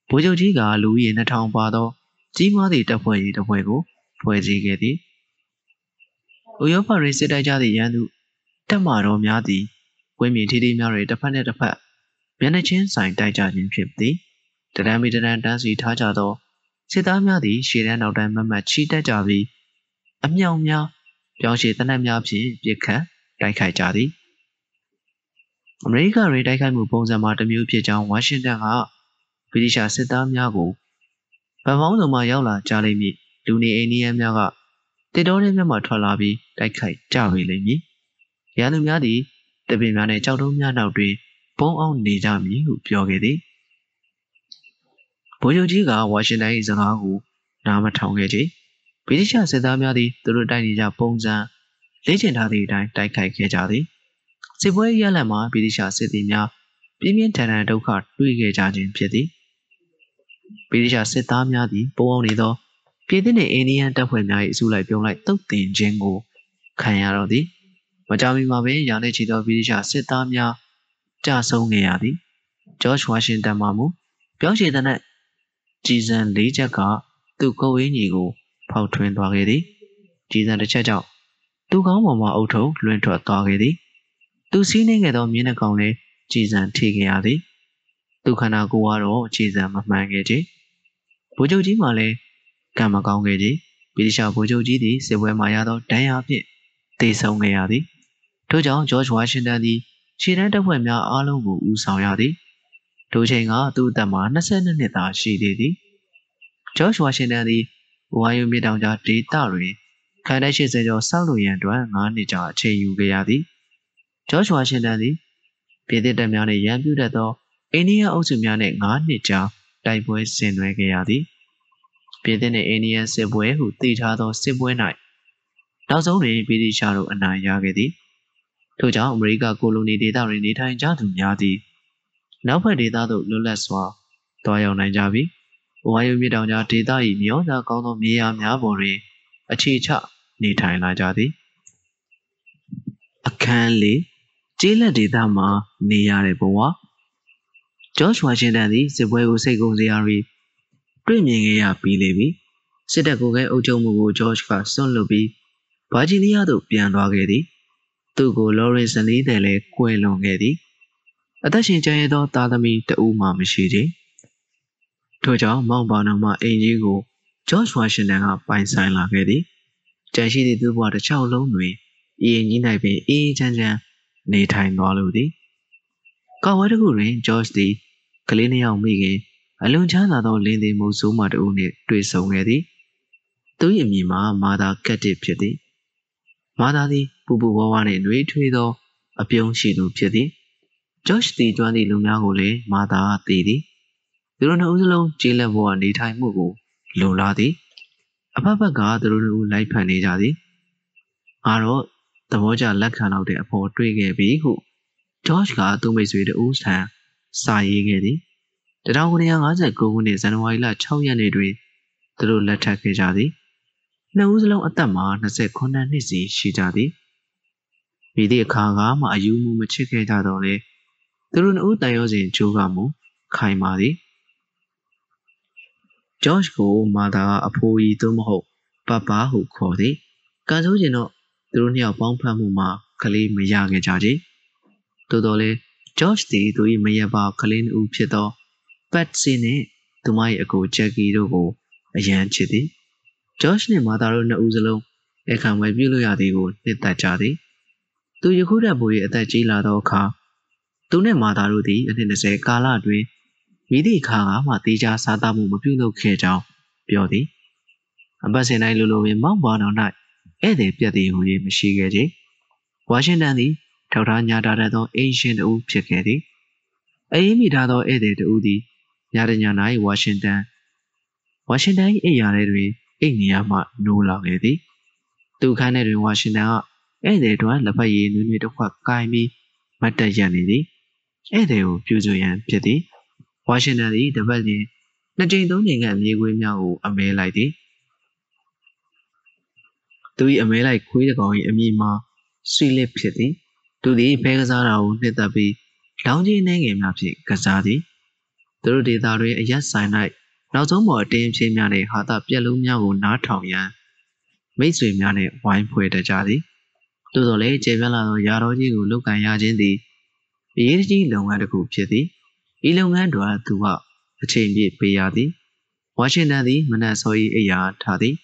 ဗိုလ်ချုပ်ကြီးကလူဦးရေ2000ပါသောကြီးမားသည့်တပ်ဖွဲ့ကြီးတစ်ဖွဲ့ကိုဖွဲ့စည်းခဲ့သည်။ဥရောပတွင်စစ်တိုက်ကြသည့်ရန်သူတပ်မတော်များသည်ဝင်းမြေထီထီများတွင်တစ်ဖက်နှင့်တစ်ဖက်မျက်နှာချင်းဆိုင်တိုက်ကြခြင်းဖြစ်သည်။တရံမီတရံတန်းစီထားကြသောစစ်သားများသည်ရှေ့တန်းနောက်တန်းမမတ်ချီတက်ကြပြီးအမြောင်များ ပြောင်းရှည်တနက်များဖြင့်ပြစ်ခတ်တိုက်ခိုက်ကြသည်အမေရိကရေတိုက်ခိုက်မှုပုံစံမှာတစ်မျိုးဖြစ်ကြောင်းဝါရှင်တန်ကဗြိတိရှစစ်သားများကိုဗန်ပေါင်းစုံမှရောက်လာကြလိမ့်မည်လူနေအိန္ဒိယများကတစ်တော်ထဲမြတ်မှထွက်လာပြီးတိုက်ခိုက်ကြပေလိမ့်မည်ရန်သူများသည်တပင်များနဲ့ကြောက်တုံးများနောက်တွင်ပုံအောင်နေကြမည်ဟုပြောခဲ့သည်ဗိုလ်ချုပ်ကြီးကဝါရှင်တန်၏စကားကိုနားမထောင်ခဲ့ကြ ဗြိတိရှစစ်သားများသည်သူတို့တိုက်နေကြပုံစံလေ့ကျင့်ထားသည့်အတိုင်းတိုက်ခိုက်ခဲ့ကြသည်စစ်ပွဲရလဒ်မှာဗြိတိရှစစ်သည်များပြင်းပြင်းထန်ထန်ဒုက္ခတွေ့ခဲ့ကြခြင်းဖြစ်သည်ဗြိတိရှစစ်သားများသည်ပုံအောင်နေသောပြည်သစ်နှင့်အိန္ဒိယတပ်ဖွဲ့များ၏အစုလိုက်ပြုံးလိုက်တုတ်တင်ခြင်းကိုခံရတော့သည်မကြာမီမှာပင်ရာနဲ့ချီသောဗြိတိရှစစ်သားများကြာဆုံးခဲ့ရသည်ဂျော့ချ်ဝါရှင်တန်မှမူပြောင်းချေတဲ့နဲ့ကြည်စံ၄ချက်ကသူ့ကိုယ်ဝင်းကြီးကို ဖောက်ထွင်းသွားခဲ့သည်ကြည်စံတစ်ချက်ကြောင့်သူကောင်းပေါ်မှအုပ်ထုံလွင့်ထွက်သွားခဲ့သည်သူစီးနှင်းခဲ့သောမြင်းနှကောင်လည်းကြည်စံထိခဲ့ရသည်သူခန္ဓာကိုယ်ကတော့ကြည်စံမမှန်ခဲ့ကြဗိုလ်ချုပ်ကြီးမှလည်းကံမကောင်းခဲ့ကြဗြိတိရှဗိုလ်ချုပ်ကြီးသည်စစ်ပွဲမှာရသောဒဏ်ရာဖြင့်တေဆုံးခဲ့ရသည်ထို့ကြောင့်ဂျော့ချ်ဝါရှင်တန်သည်ခြေတန်းတပ်ဖွဲ့များအားလုံးကိုဦးဆောင်ရသည်ထိုချိန်ကသူ့အသက်မှာ22နှစ်သာရှိသေးသည်ဂျော့ချ်ဝါရှင်တန်သည် ဝိုင်ယိုမြေတောင်ကြားဒေသတွင်ခိုင်တဲ့80ကျော်စောက်လို့ရန်အတွက်9နှစ်ကြာအချိန်ယူခဲ့ရသည်ဂျော့ချ်ဝါရှင်တန်သည်ပြည်သစ်တပ်များနှင့်ရန်ပြုတတ်သောအိန္ဒိယအုပ်စုများနှင့်9နှစ်ကြာတိုက်ပွဲဆင်နွှဲခဲ့ရသည်ပြည်သစ်နှင့်အိန္ဒိယစစ်ပွဲဟုသိထားသောစစ်ပွဲ၌နောက်ဆုံးတွင်ဗြိတိရှားတို့အနိုင်ရခဲ့သည်ထို့ကြောင့်အမေရိကကိုလိုနီဒေသတွင်နေထိုင်ကြသူများသည်နောက်ဘက်ဒေသသို့လွတ်လပ်စွာတွားရောက်နိုင်ကြပြီး။ ဝါယုမြစ်တောင်ကြားဒေသ၏မြောင်းသာကောင်းသောမြေယာများပေါ်တွင်အခြေချနေထိုင်လာကြသည်။အခန်းလေးကျေးလက်ဒေသမှာနေရတဲ့ဘဝဂျော့ချ်ဝါရှင်တန်သည်စစ်ပွဲကိုစိတ်ကုန်စရာတွေတွေ့မြင်ခဲ့ရပြီးလေပြီ။စစ်တပ်ကိုယ်ကအုပ်ချုပ်မှုကိုဂျော့ချ်ကစွန့်လွတ်ပြီးဗာဂျီးနီးယားသို့ပြန်သွားခဲ့သည်။သူ့ကိုလော်ရင်ဆန်လီးတယ်လည်းကွယ်လွန်ခဲ့သည်။အသက်ရှင်ကျန်ရသောသားသမီးတဦးမှမရှိသေး။ ထို့ကြောင့်မောင်ပါနောင်မှအိမ်ကြီးကိုဂျော့ချ်ဝါရှင်တန်ကပိုင်ဆိုင်လာခဲ့သည်။ကြံရှိသည့်သူ့ဘဝတစ်ချောင်းလုံးတွင်အရင်ကြီး၌ပင်အေးချမ်းချမ်းနေထိုင်သွားလိုသည်။ကာဝဲတစ်ခုတွင်ဂျော့ချ်သည်ကလေးနှစ်ယောက်မိခင်အလွန်ချမ်းသာသောလင်းသည်မုတ်ဆိုးမတဦးနှင့်တွေ့ဆုံခဲ့သည်။သူ၏အမည်မှာမာသာကက်တစ်ဖြစ်သည်။မာသာသည်ပူပူဝါးဝါနှင့်နှွေးထွေးသော အပြုံးရှိသူဖြစ်သည်။ဂျော့ချ်သည်ကျွမ်းသည့်လူများကိုလည်းမာသာသိသည်။ သူတို့နှစ်ဦးစလုံးကျေးလက်ဘဝနေထိုင်မှုကိုလုံလာသည်အဖက်ဖက်ကသူတို့နှစ်ဦးလိုက်ဖန်နေကြသည်ငါတော့သဘောကျလက်ခံတော့တဲ့အဖို့တွေ့ခဲ့ပြီဟုဂျော့ချ်ကသူ့မိတ်ဆွေတူထံစာရေးခဲ့သည်1959ခုနှစ်ဇန်နဝါရီလ6ရက်နေ့တွင်သူတို့လက်ထပ်ခဲ့ကြသည်နှစ်ဦးစလုံးအသက်မှာ29နှစ်စီရှိကြသည်မိသည့်အခါကမှအယူမှုမချစ်ခဲ့ကြတော့လေသူတို့နှစ်ဦးတန်ရောစဉ်ကြိုးကမူခိုင်ပါသည် ဂျော့ချ်ကိုမာသာကအဖိုးကြီးသို့မဟုတ်ပပဟုခေါ်သည်ကံဆိုးကျင်တော့သူတို့နှစ်ယောက်ပေါင်းဖက်မှုမှာကလေးမရခဲ့ကြကြ။သို့တော်လည်းဂျော့ချ်သည်သူ၏မရပါကလေးနှစ်ဦးဖြစ်သောပတ်စီနှင့်သူမ၏အကိုဂျက်ကီတို့ကိုအရန်ချစ်သည်။ဂျော့ချ်နှင့်မာသာတို့နှစ်ဦးစလုံးအခမ်းဝယ်ပြုလို့ရသည်ကိုနှစ်သက်ကြသည်။သူယခုတည်းပို၏အသက်ကြီးလာသောအခါသူနှင့်မာသာတို့သည်အနှစ်20ကာလအတွင်း မိသည့်အခါမှတေချာစားသားမှုမပြုလုပ်ခဲ့ကြောင်းပြောသည်။အပတ်စဉ်တိုင်းလိုလိုပင်မောင်းပေါ်တော်၌ဧည့်သည်ပြတ်သည်ဟူ၍မရှိခဲ့ကြ။ဝါရှင်တန်သည်ထောက်ထားညာတာသောအိမ်ရှင်တဦးဖြစ်ခဲ့သည်။အရေးမိထားသောဧည့်သည်တဦးသည်ညတည၌ဝါရှင်တန်ဝါရှင်တန်၏အိမ်ယာထဲတွင်အိမ်နေရာမှနိုးလာခဲ့သည်။သူခန်းထဲတွင်ဝါရှင်တန်ကဧည့်သည်တို့လက်ဖက်ရည်နွေးနွေးတစ်ခွက်ကိုင်းပြီးမတ်တက်ရနေသည်။ဧည့်သည်ကိုပြုစုရန်ဖြစ်သည်။ ဝါရှင်တန်သည်တပတ်လျင်နှစ်ကြိမ်သုံးကြိမ်ကမြေခွေးများကိုအမဲလိုက်သည်။သူ၏အမဲလိုက်ခွေးတကောင်၏အမည်မှာဆွေလစ်ဖြစ်သည်သူသည်ဖဲကစားတာကိုနှစ်သက်ပြီးလောင်းကြီးနှဲငယ်များဖြင့်ကစားသည်သူတို့ဒေသတွင်အရက်ဆိုင်၌နောက်ဆုံးပေါ်အတင်းဖြင်းများနှင့်ဟာတာပြက်လုံးများကိုနားထောင်ရန်မိတ်ဆွေများနှင့်ဝိုင်းဖွဲ့တကြသည်သို့တော်လည်းကျေပြန့်လာသောယာတော်ကြီးကိုလုပ်ကင်ရခြင်းသည်အရေးကြီးလုပ်ငန်းတစ်ခုဖြစ်သည် ဤလုပ်ငန်းတွင်သူကအချိန်ပြည့်ပေးရသည်ဝါရှင်တန်သည်မနက်စော၏အိယာထားသည်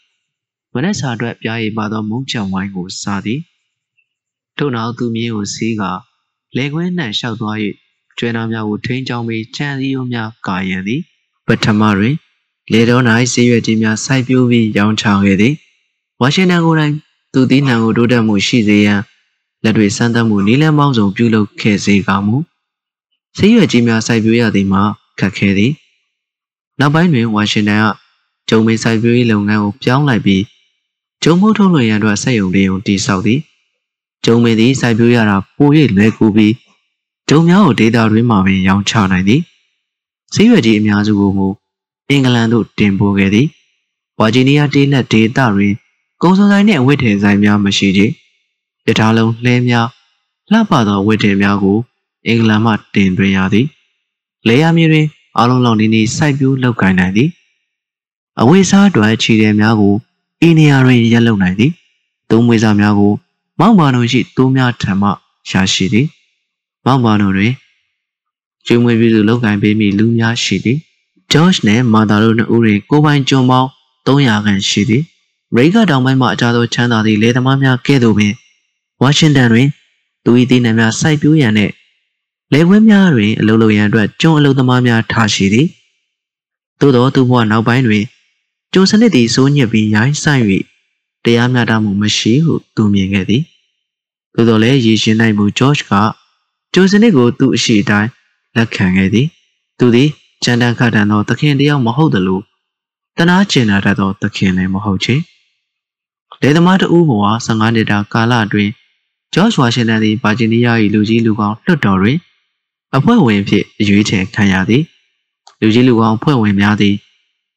မနက်စာအတွက်ပြားရည်ပါသောမုံချံဝိုင်းကိုစားသည်ထို့နောက်သူမြင်းကိုစီးကလေခွင်းနှံလျှောက်သွား၍ကျွဲနာများကိုထိန်းချောင်းပြီးချမ်းစည်းရိုးများကာရန်သည်ပထမတွင်လေတော်၌ဆေးရွက်ကြီးများစိုက်ပျိုးပြီးရောင်းချခဲ့သည်ဝါရှင်တန်ကိုယ်တိုင်သူသည်နှံကိုတိုးတက်မှုရှိစေရန်လက်တွေစမ်းသပ်မှုနည်းလမ်းပေါင်းစုံပြုလုပ်ခဲ့စေကမူ ဆေးရွက်ကြီးများစိုက်ပျိုးရသည်မှာခက်ခဲသည်နောက်ပိုင်းတွင်ဝါရှင်တန်ကဂျုံမေစိုက်ပျိုးရေးလုပ်ငန်းကိုပြောင်းလိုက်ပြီးကျုံမိုးထုတ်လွှင့်ရန်အတွက်ဆက်ယုံလေးုံတိဆောက်သည်ကျုံမင်းသည်စိုက်ပျိုးရတာပို၍လွယ်ကူပြီးကျုံများကိုဒေတာတွင်းမှာပင်ရောင်းချနိုင်သည်ဈေးရွက်ကြီးအများစုကိုမူအင်္ဂလန်သို့တင်ပို့ခဲ့သည်ဝါဂျီနီးယားတေးလက်ဒေတာတွင်ကုန်စုံဆိုင်နှင့်အဝတ်ထည်ဆိုင်များမရှိကြရထားလုံးလှဲများလှပသောအဝတ်ထည်များကို အင်္ဂလန်မှတင်သွင်းရသည်လေယာမြေတွင်အလုံးလုံးနီးနီးစိုက်ပျိုးလုပ်ကိုင်နိုင်သည်အဝိစားအတွက်ခြေတယ်များကိုအင်းနေရာတွင်ရက်လုံနိုင်သည်သုံးမွေးစားများကို မောင်ပါနိုရှိသိုးများထံမှရရှိသည်မောင်ပါနိုတွင်ကျွေးမွေးပြုစုလုပ်ကိုင်ပေးမိလူများရှိသည်ဂျော့ချ်နှင့်မာသာတို့နှစ်ဦးတွင်ကိုပိုင်ကျွန်ပေါင်း300ခန့်ရှိသည်ရိကတောင်ပိုင်းမှအခြားသောချမ်းသာသည့်လယ်သမားများကဲ့သို့ပင်ဝါရှင်တန်တွင်သူ၏တည်နှံများစိုက်ပျိုးရန်နှင့် လယ်ကွင်းများတွင်အလုပ်လုပ်ရန်အတွက်ကျွန်းအလုပ်သမားများထားရှိသည်သို့သောသူဘဝနောက်ပိုင်းတွင်ကျုံစနစ်သည်စိုးညစ်ပြီးရိုင်းဆိုင်၍တရားမျှတမှုမရှိဟုသူမြင်ခဲ့သည်သို့တော်လည်းရည်ရှင်နိုင်မှုဂျော့ချ်ကကျုံစနစ်ကိုသူ့အရှိအတိုင်းလက်ခံခဲ့သည်သူသည်ကြံတန်းခတ်တန်သောသခင်တယောက်မဟုတ်သလိုတနာကျင်နာတတ်သောသခင်လည်းမဟုတ်ချေလေသမားတဦးဘဝ15နှစ်တာကာလအတွင်းဂျော့ချ်ဝါရှင်တန်သည်ဗာဂျီးနီးယား၏လူကြီးလူကောင်းလွှတ်တော်တွင် အဖွဲ့ဝင်ဖြစ်အရွေးချယ်ခံရသည်လူကြီးလူကောင်းအဖွဲ့ဝင်များသည်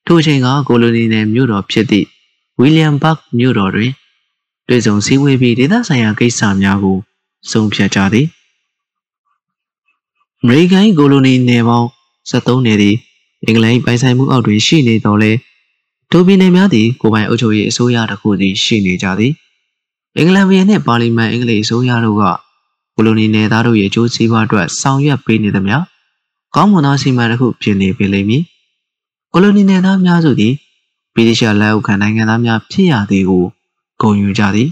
ထိုအချိန်ကကိုလိုနီနယ်မြို့တော်ဖြစ်သည့်ဝီလျံဘတ်မြို့တော်တွင်တွေ့ဆုံစည်းဝေးပြီးဒေသဆိုင်ရာကိစ္စများကိုဆုံးဖြတ်ကြသည်အမေရိကန်ကိုလိုနီနယ်ပေါင်း73နယ်သည်အင်္ဂလန်ပိုင်ဆိုင်မှုအောက်တွင်ရှိနေတော်လဲဒိုပီနယ်များသည်ကိုပိုင်အုပ်ချုပ်ရေးအစိုးရတစ်ခုသည်ရှိနေကြသည်အင်္ဂလန်ပြည်နှင့်ပါလီမန်အင်္ဂလိပ်အစိုးရတို့က ကိုလိုနီနယ်သားတို့ရဲ့အကျိုးစီးပွားအတွက်ဆောင်ရွက်ပေးနေသမျှကောင်းမွန်သောစီမံတစ်ခုဖြစ်နေပေလိမ့်မည်ကိုလိုနီနယ်သားများစုသည်ဗြိတိရှလက်အောက်ခံနိုင်ငံသားများဖြစ်ရသည်ကိုဂုဏ်ယူကြသည်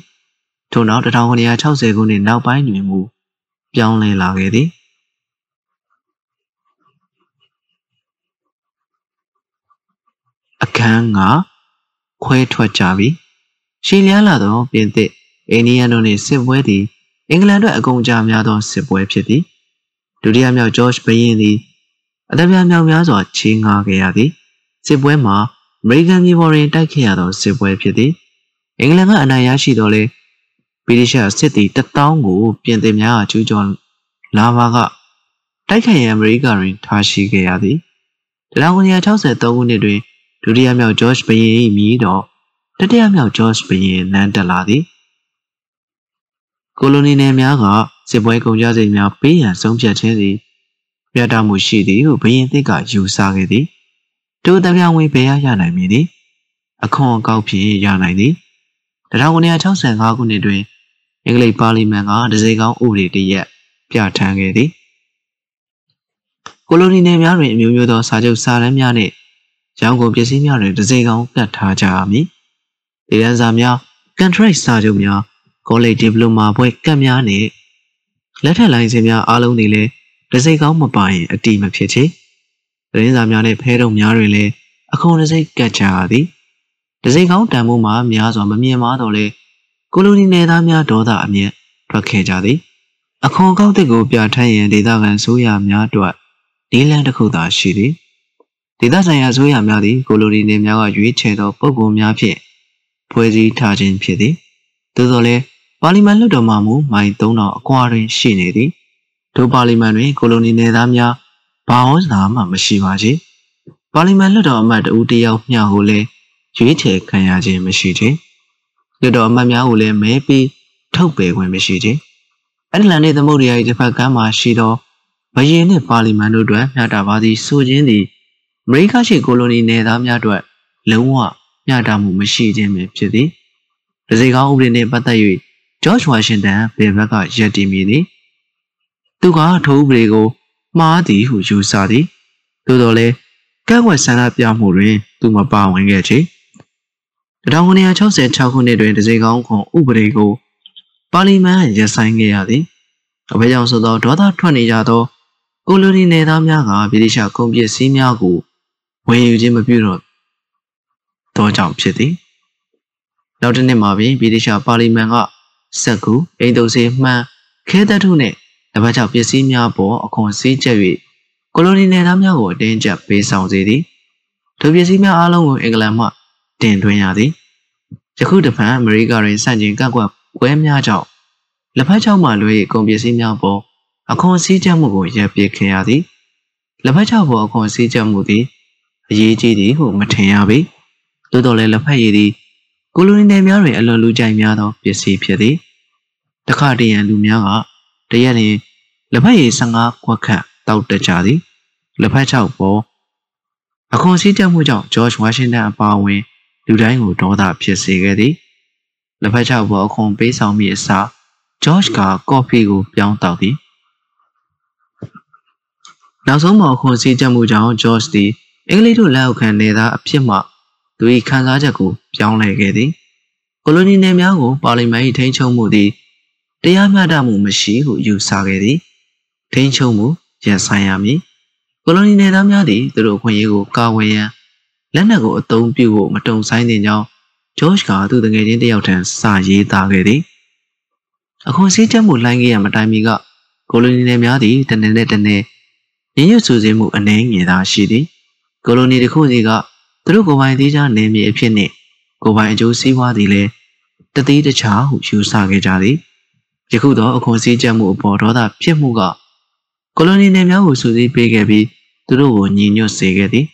ထို့နောက်1960ခုနှစ်နောက်ပိုင်းတွင်မူပြောင်းလဲလာခဲ့သည်အခန်းကခွဲထွက်ကြပြီရှည်လျားလာသောပြင်သစ်အိန္ဒိယတို့နှင့်စစ်ပွဲသည် အင်္ဂလန်အတွက်အကုန်အကျများသောစစ်ပွဲဖြစ်သည်ဒုတိယမြောက်ဂျော့ချ်ဘရင်သည်အတပြားမြောက်များစွာချေးငှားခဲ့ရသည်စစ်ပွဲမှာအမေရိကန်ပြည်ပေါ်တွင်တိုက်ခဲ့ရသောစစ်ပွဲဖြစ်သည်အင်္ဂလန်ကအနိုင်ရရှိတော်လဲဗြိတိရှစစ်သည်တထောင်ကိုပြင်သစ်များကကျူးကျော်လာပါကတိုက်ခိုက်ရန်အမေရိကတွင်ထားရှိခဲ့ရသည်1963ခုနှစ်တွင်ဒုတိယမြောက်ဂျော့ချ်ဘယင်၏မြည်တော်တတိယမြောက်ဂျော့ချ်ဘယင်နန်းတက်လာသည် ကိုလိုနီနယ်များကစစ်ပွဲကုန်ကြစိတ်များပေးရန်ဆုံးဖြတ်ခြင်းသည်ပြတ်တမှုရှိသည်ဟုဘယင်သစ်ကယူဆခဲ့သည်တို့တပြားဝင်ပေးရရနိုင်မည်သည်အခွန်အကောက်ဖြင့်ရနိုင်သည်1965ခုနှစ်တွင်အင်္ဂလိပ်ပါလီမန်ကဒဇိကောင်းဥပဒေတရက်ပြဋ္ဌာန်းခဲ့သည်ကိုလိုနီနယ်များတွင်အမျိုးမျိုးသောစာချုပ်စာတမ်းများနှင့်ရောင်းကုန်ပစ္စည်းများတွင်ဒဇိကောင်းကတ်ထားကြရမည်ဒေသစာများ contract စာချုပ်များ college diploma ဘွဲ့ကတ်များနှင့်လက်ထက်လိုင်းစင်များအားလုံးသည်လည်းဒဇိကောင်းမပါရင်အတိမဖြစ်ချေသတင်းစာများနှင့်ဖဲတုံများတွင်လည်းအခွန်ဒဇိကတ်ကြရသည်ဒဇိကောင်းတန်ဖိုးမှာများစွာမမြင်မာတော့လေကိုလိုနီနယ်သားများဒေါသအမျက်ထွက်ခဲ့ကြသည်အခွန်ကောက်တဲ့ကိုပြဋ္ဌာန်းရန်ဒေသခံဆိုးရများအတွက်နည်းလမ်းတစ်ခုသာရှိသည်ဒေသဆိုင်ရာဆိုးရများသည်ကိုလိုနီနယ်များကရွေးချယ်သောပုဂ္ဂိုလ်များဖြင့်ဖွဲ့စည်းထားခြင်းဖြစ်သည်သို့သော်လည်း ပါလီမန်လွှတ်တော်မှမူမိုင်3000အကွာတွင်ရှိနေသည်ဒိုပါလီမန်တွင်ကိုလိုနီနယ်သားများဘာဝစနာမှမရှိပါချေပါလီမန်လွှတ်တော်အမတ်တဦးတယောက်မျှကိုလည်းရွေးချယ်ခံရခြင်းမရှိချေလွှတ်တော်အမတ်များကိုလည်းမဲပြီးထုတ်ပယ်ခွင့်မရှိချေအတ္တလန်တိသမုဒ္ဒရာ၏တစ်ဖက်ကမ်းမှာရှိသောဘယင်နှင့်ပါလီမန်တို့အတွက်မျှတာပါသည်ဆိုခြင်းသည်အမေရိကရှိကိုလိုနီနယ်သားများအတွက်လုံးဝမျှတာမှုမရှိခြင်းပဲဖြစ်သည်။ဒဇိကောင်းဥပဒေနှင့်ပတ်သက်၍ ဂျော့ချ်ဝါရှင်တန်ဘယ်ဘက်ကရည်တည်မည်သည်။သူကထိုဥပဒေကိုမှားသည်ဟုယူဆသည်။သို့တော်လည်းကန့်ကွက်ဆန္ဒပြမှုတွင် သူမပါဝင်ခဲ့ချေ။1966ခုနှစ်တွင်ဒဇိကောင်းခွန်ဥပဒေကို ပါလီမန်ရပ်ဆိုင်းခဲ့ရသည်။အဘဲကြောင့်ဆိုသောဒေါသထွက်နေကြသောကိုလိုနီနယ်သားများကဗြိတိရှကုန်ပစ္စည်းများကိုဝယ်ယူခြင်းမပြုတော့သောကြောင့်ဖြစ်သည်နောက်တစ်နှစ်မှာပင်ဗြိတိရှပါလီမန်က စက်ကူအိမ်တုပ်စေးမှန်ခဲသက်ထုနှင့်တပတ်ချောက်ပစ္စည်းများပေါ်အခွန်စည်းကျက်၍ကိုလိုနီနယ်သားများကိုအတင်းကျပ်ပေးဆောင်စေသည်ထိုပစ္စည်းများအားလုံးကိုအင်္ဂလန်မှတင်သွင်းရသည်ယခုတဖန်အမေရိကတွင်စန့်ကျင်ကန့်ကွက်ပွဲများကြောင့်လက်ဖက်ချောက်မှလွဲ၍ကုန်ပစ္စည်းများပေါ်အခွန်စည်းကျက်မှုကိုရပ်ပစ်ခင်ရသည်လက်ဖက်ချောက်ပေါ်အခွန်စည်းကျက်မှုသည်အရေးကြီးသည်ဟုမထင်ရပေသို့တော်လည်းလက်ဖက်ရည်သည် ကိုလိုနီနယ်များတွင်အလွန်လူကြိုက်များသောပစ္စည်းဖြစ်သည်တခါတရံလူများကတရက်တွင်လက်ဖက်ရည်15ခွက်ခန့်တောက်တကြသည်လက်ဖက်ချောက်ပေါ်အခွန်စည်းကျက်မှုကြောင့်ဂျော့ချ်ဝါရှင်တန်အပါအဝင်လူတိုင်းကိုဒေါသဖြစ်စေခဲ့သည်လက်ဖက်ချောက်ပေါ်အခွန်ပေးဆောင်မိအစားဂျော့ချ်ကကော်ဖီကိုပြောင်းတောက်သည်နောက်ဆုံးမှာအခွန်စည်းကျက်မှုကြောင့်ဂျော့ချ်သည်အင်္ဂလိပ်တို့လက်အောက်ခံနေသားအဖြစ်မှ သူ၏ခံစားချက်ကိုပြောင်းလဲခဲ့သည်ကိုလိုနီနယ်များကိုပါလီမန်၏ထိန်းချုပ်မှုသည်တရားမျှတမှုမရှိဟုယူဆခဲ့သည်ထိန်းချုပ်မှုရပ်ဆိုင်ရမည်ကိုလိုနီနယ်သားများသည်သူတို့ခွင့်ရေးကိုကာဝယ်ရန်လက်နက်ကိုအသုံးပြုဖို့မတုံဆိုင်တဲ့ကြောင်းဂျော့ချ်ကသူ့တငယ်ချင်းတယောက်ထံစာရေးသားခဲ့သည်အခွန်စည်းချက်မှုလှိုင်းခဲ့ရမတိုင်မီကကိုလိုနီနယ်များသည်တနေ့နဲ့တနေ့ညညဆူစင်းမှုအနှဲငယ်သာရှိသည်ကိုလိုနီတစ်ခုစီက သူတို့ကိုပိုင်သေးချာနေမြေအဖြစ်နှင့်ကိုပိုင်အကျိုးစီးပွားသည်လည်းတတိတခြားဟုယူဆခဲ့ကြသည်ယခုတော့အခွန်စည်းချက်မှုအပေါ်ဒေါသဖြစ်မှုကကိုလိုနီနယ်များကိုစူးစီးပေးခဲ့ပြီးသူတို့ကိုညီညွတ်စေခဲ့သည်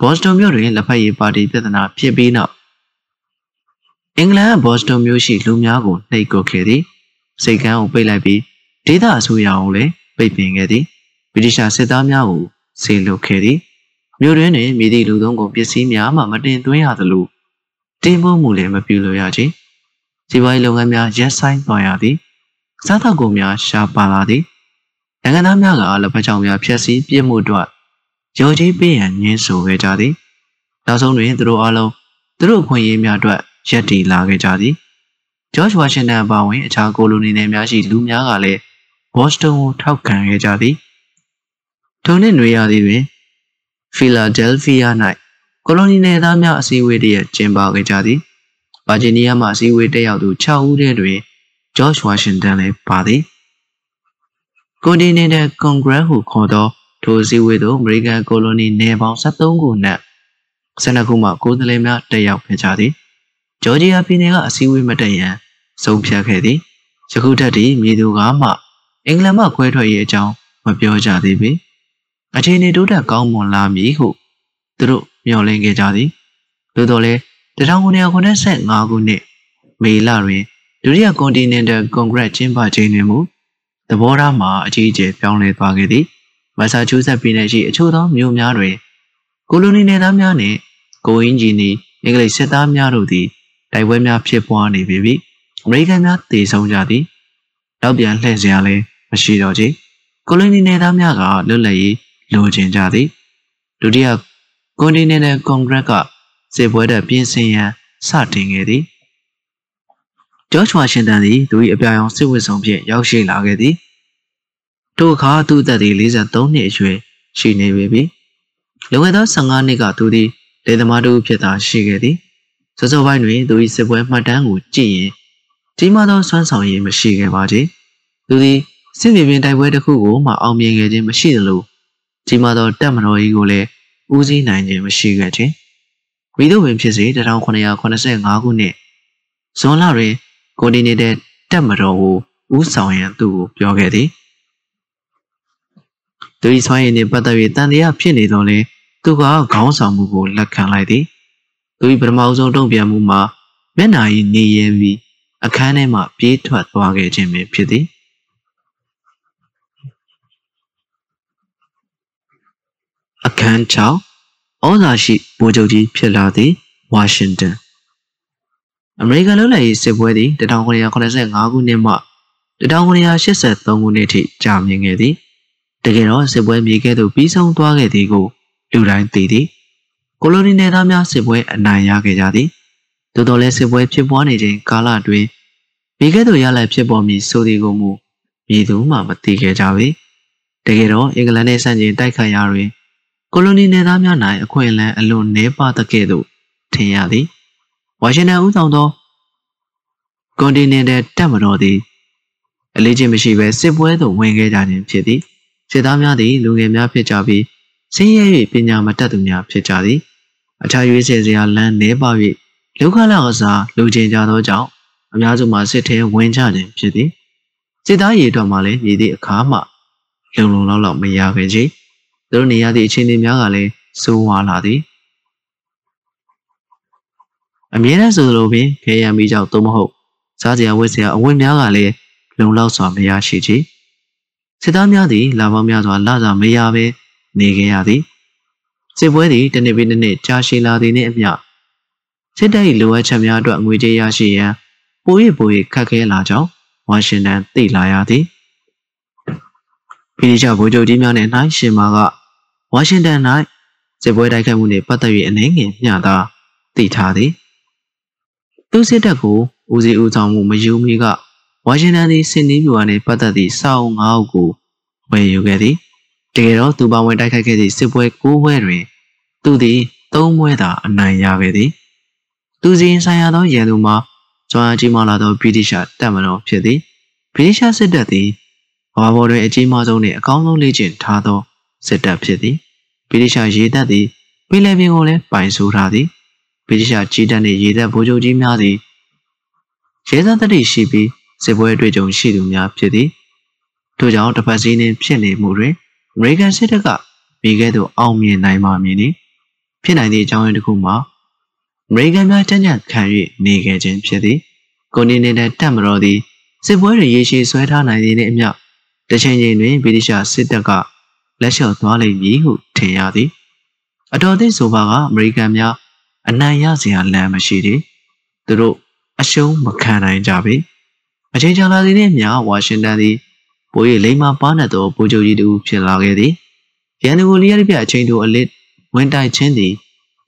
ဘော့စတွန်မြို့တွင်လက်ဖက်ရည်ပါတီပြဿနာဖြစ်ပြီးနောက်အင်္ဂလန်ကဘော့စတွန်မြို့ရှိလူများကိုနှိပ်ကွပ်ခဲ့သည်စိတ်ကမ်းကိုပိတ်လိုက်ပြီးဒေသအစိုးရကိုလည်းပိတ်ပင်ခဲ့သည်ဗြိတိရှစစ်သားများကိုဆေးလွတ်ခဲ့သည် မြို့တွင်တွင်မိသည့်လူသုံးကုန်ပစ္စည်းများမှမတင်သွင်းရသလိုတင်ပို့မှုလည်းမပြုလို့ရချေစီးပွားရေးလုပ်ငန်းများရပ်ဆိုင်းသွားရသည်စားသောက်ကုန်များရှားပါလာသည်နိုင်ငံသားများကလက်ဖက်ချောင်းများဖျက်ဆီးပြစ်မှုတို့ရုံကြီးပေးရန်ညှင်းဆိုခဲ့ကြသည်နောက်ဆုံးတွင်သူတို့အားလုံးသူတို့အခွင့်အရေးများအတွက်ရက်တီလာခဲ့ကြသည်ဂျော့ချ်ဝါရှင်တန်အပါအဝင်အခြားကိုလိုနီနယ်များရှိလူများကလည်းဘော့စတွန်ကိုထောက်ခံခဲ့ကြသည်ထုံနှင့်နှွေရသည်တွင် ဖီလာဒဲလ်ဖီးယား၌ကိုလိုနီနယ်သားများအစည်းအဝေးတည်းကျင်းပခဲ့ကြသည်။ဗာဂျီးနီးယားမှအစည်းအဝေးတက်ရောက်သူ6ဦးတည်းတွင်ဂျော့ချ်ဝါရှင်တန်လည်းပါသည်။ကွန်တီနင်တယ်ကွန်ဂရက်ဟုခေါ်သောထိုစည်းဝေးသို့အမေရိကန်ကိုလိုနီနယ်ပေါင်း73ခုနှင့်12ခုမှကိုယ်စားလှယ်များတက်ရောက်ခဲ့ကြသည်ဂျော်ဂျီယာပြည်နယ်ကအစည်းအဝေးမတက်ရန်ဆုံးဖြတ်ခဲ့သည်ယခုထက်ဒီမြေသူကမှအင်္ဂလန်မှခွဲထွက်ရေးအကြောင်းမပြောကြသေးပေ အခြေအနေတိုးတက်ကောင်းမွန်လာမည်ဟုသူတို့မျှော်လင့်ခဲ့ကြသည်သို့တော်လည်း1985ခုနှစ်မေလတွင်ဒုတိယ Continental Congress ကျင်းပခြင်းတွင်မူသဘောထားမှာအကြီးအကျယ်ပြောင်းလဲသွားခဲ့သည်မက်ဆာချူးဆက်ပြည်နယ်ရှိအချို့သောမြို့များတွင်ကိုလိုနီနယ်သားများနှင့်ကိုအင်းဂျီနီအင်္ဂလိပ်စစ်သားများတို့သည်တိုက်ပွဲများဖြစ်ပွားနေပြီပြီအမေရိကန်များတည်ဆုံကြသည်နောက်ပြန်လှည့်စရာလည်းမရှိတော့ချေကိုလိုနီနယ်သားများကလွတ်လပ်ရေး လိုချင်ကြသည်ဒုတိယကွန်တီနန်ကွန်ဂရက်ကစစ်ပွဲတဲ့ပြင်ဆင်ရန်စတင်ခဲ့သည်ဂျော့ချ်ဝါရှင်တန်သည်သူ၏အပြာရောင်စစ်ဝတ်ဆောင်ဖြင့်ရောက်ရှိလာခဲ့သည်ထိုအခါသူ့အသက်သည်43နှစ်အရွယ်ရှိနေပြီ။လွန်ခဲ့သော15နှစ်ကသူသည်လေသမားတို့ဖြစ်သာရှိခဲ့သည်။စောစောပိုင်းတွင်သူ၏စစ်ပွဲမှတ်တမ်းကိုကြည့်ရင်ကြီးမားသောစွမ်းဆောင်ရည်မရှိခဲ့ပါသေး။သူသည်စစ်မြေပြင်တိုက်ပွဲတစ်ခုကိုမှအောင်မြင်ခဲ့ခြင်းမရှိသလို ကြီးမားသောတပ်မတော်ကြီးကိုလည်းဦးစီးနိုင်ခြင်းမရှိခဲ့ခြင်း။မိတို့ပင်ဖြစ်စေ1985ခုနှစ်ဇွန်လတွင်ကိုဒီနေတဲ့တပ်မတော်ကိုဦးဆောင်ရန်သူ့ကိုပြောခဲ့သည်။သူ၏စွမ်းရည်နှင့်ပတ်သက်၍တန်တရားဖြစ်နေတော့လဲသူကခေါင်းဆောင်မှုကိုလက်ခံလိုက်သည်သူ၏ပထမဆုံးတုံ့ပြန်မှုမှာမျက်နာ၏နေရပြီးအခန်းထဲမှပြေးထွက်သွားခဲ့ခြင်းပင်ဖြစ်သည် အခန်း6ဩဇာရှိဗိုလ်ချုပ်ကြီးဖြစ်လာသည့်ဝါရှင်တန်အမေရိကန်လွတ်လပ်ရေးစစ်ပွဲသည်1985ခုနှစ်မှ1983ခုနှစ်ထိကြာမြင့်ခဲ့သည်တကယ်တော့စစ်ပွဲမြေကဲ့သို့ပြီးဆုံးသွားခဲ့သည်ကိုလူတိုင်းသိသည်ကိုလိုနီနယ်သားများစစ်ပွဲအနိုင်ရခဲ့ကြသည်သို့တော်လည်းစစ်ပွဲဖြစ်ပွားနေခြင်းကာလအတွင်းမြေကဲ့သို့ရလိုက်ဖြစ်ပေါ်မည်ဆိုသည်ကိုမူမည်သူမှမသိခဲ့ကြပေတကယ်တော့အင်္ဂလန်နှင့်ဆန့်ကျင်တိုက်ခိုက်ရာတွင် ကိုလိုနီနယ်သားများ၌အခွင့်အလမ်းအလွန်နှဲပါသကဲ့သို့ထင်ရသည်ဝါရှင်တန်ဦးဆောင်သောကွန်တီနင်တယ်တပ်မတော်သည်အလေးချင်းမရှိဘဲစစ်ပွဲသို့ဝင်ခဲ့ကြခြင်းဖြစ်သည်စစ်သားများသည်လူငယ်များဖြစ်ကြပြီးဆင်းရဲ၍ပညာမတတ်သူများဖြစ်ကြသည်အခြားရွေးချယ်စရာလမ်းနှဲပါ၍လူခလောက်အစားလူချင်းကြသောကြောင့်အများစုမှာစစ်ထဲဝင်ကြခြင်းဖြစ်သည်စစ်သားရေအတွက်မှလည်းရည်သည့်အခါမှလုံလုံလောက်လောက်မရခဲ့ချေ သူတို့နေရသည့်အခြေအနေများကလည်းစိုးဝါလာသည်အမြဲတမ်းဆိုလိုပင်ခေရန်မိကြောင့်သို့မဟုတ်စားစရာဝတ်စရာအဝတ်များကလည်းလုံလောက်စွာမရရှိချေစစ်သားများသည်လာပေါင်းများစွာလာစာမရဘဲနေခဲ့ရသည်စစ်ပွဲသည်တစ်နှစ်ပြီးတစ်နှစ်ကြာရှည်လာသည်နှင့်အမျှစစ်တပ်၏လိုအပ်ချက်များအတွက်ငွေကြေးရရှိရန်ပို၍ပို၍ခက်ခဲလာကြောင်းဝါရှင်တန်သိလာရသည်ဖိလိချဗိုလ်ချုပ်ကြီးများနှင့်နှိုင်းရှင်မာက ဝါရှင်တန်၌စစ်ပွဲတိုက်ခိုက်မှုနှင့်ပတ်သက်၍အနေငယ်မျှသာသိထားသည်သူစစ်တပ်ကိုဦးစီးဦးဆောင်မှုမယူမီကဝါရှင်တန်သည်စင်နီးဗျူဟာနှင့်ပတ်သက်သည့်စာအုပ်၅အုပ်ကိုဝယ်ယူခဲ့သည်တကယ်တော့သူပါဝင်တိုက်ခိုက်ခဲ့သည့်စစ်ပွဲ၉ပွဲတွင်သူသည်၃ပွဲသာအနိုင်ရခဲ့သည်သူစီရင်ဆိုင်ရသောရန်သူမှာကျွမ်းကြီးမားလာသောဗြိတိရှတပ်မတော်ဖြစ်သည်ဗြိတိရှစစ်တပ်သည်ဘာဘော်တွင်အကြီးမားဆုံးနှင့်အကောင်းဆုံးလေ့ကျင့်ထားသောစစ်တပ်ဖြစ်သည် ဗြိတိရှရေတပ်သည်ပင်လယ်ပြင်ကိုလည်းပိုင်ဆိုးထားသည်ဗြိတိရှကြီးတပ်နှင့်ရေတပ်ဗိုလ်ချုပ်ကြီးများသည်ရဲသားတတိရှိပြီးစစ်ပွဲအတွေ့အကြုံရှိသူများဖြစ်သည်ထို့ကြောင့်တပတ်စည်းနှင်းဖြစ်နေမှုတွင်အမေရိကန်စစ်တပ်ကမိခဲ့သို့အောင်မြင်နိုင်မှာမည်နီဖြစ်နိုင်သည့်အကြောင်းရင်းတစ်ခုမှာအမေရိကန်များတညံ့ခံ၍နေခဲ့ခြင်းဖြစ်သည်ကိုနီနေတဲ့တပ်မတော်သည်စစ်ပွဲတွေရေရှည်ဆွဲထားနိုင်သည်နှင့်အမျှတစ်ချိန်ချိန်တွင်ဗြိတိရှစစ်တပ်ကလက်လျှော့သွားလိမ့်မည်ဟုထ င်ရသည်အတော်သိဆိုပါကအမေရိကန်များအနိုင်ရစရာလမ်းမရှိသည်သူတို့အရှုံးမခံနိုင်ကြပေအချိန်ကြာလာသည်နှင့်မျှဝါရှင်တန်သည်ပို၍လိမ္မာပါနတ်သောဗိုလ်ချုပ်ကြီးတူဖြစ်လာခဲ့သည်ရန်သူကိုလျက်ပြအချိန်တို့အလစ်ဝင်တိုက်ခြင်းသည်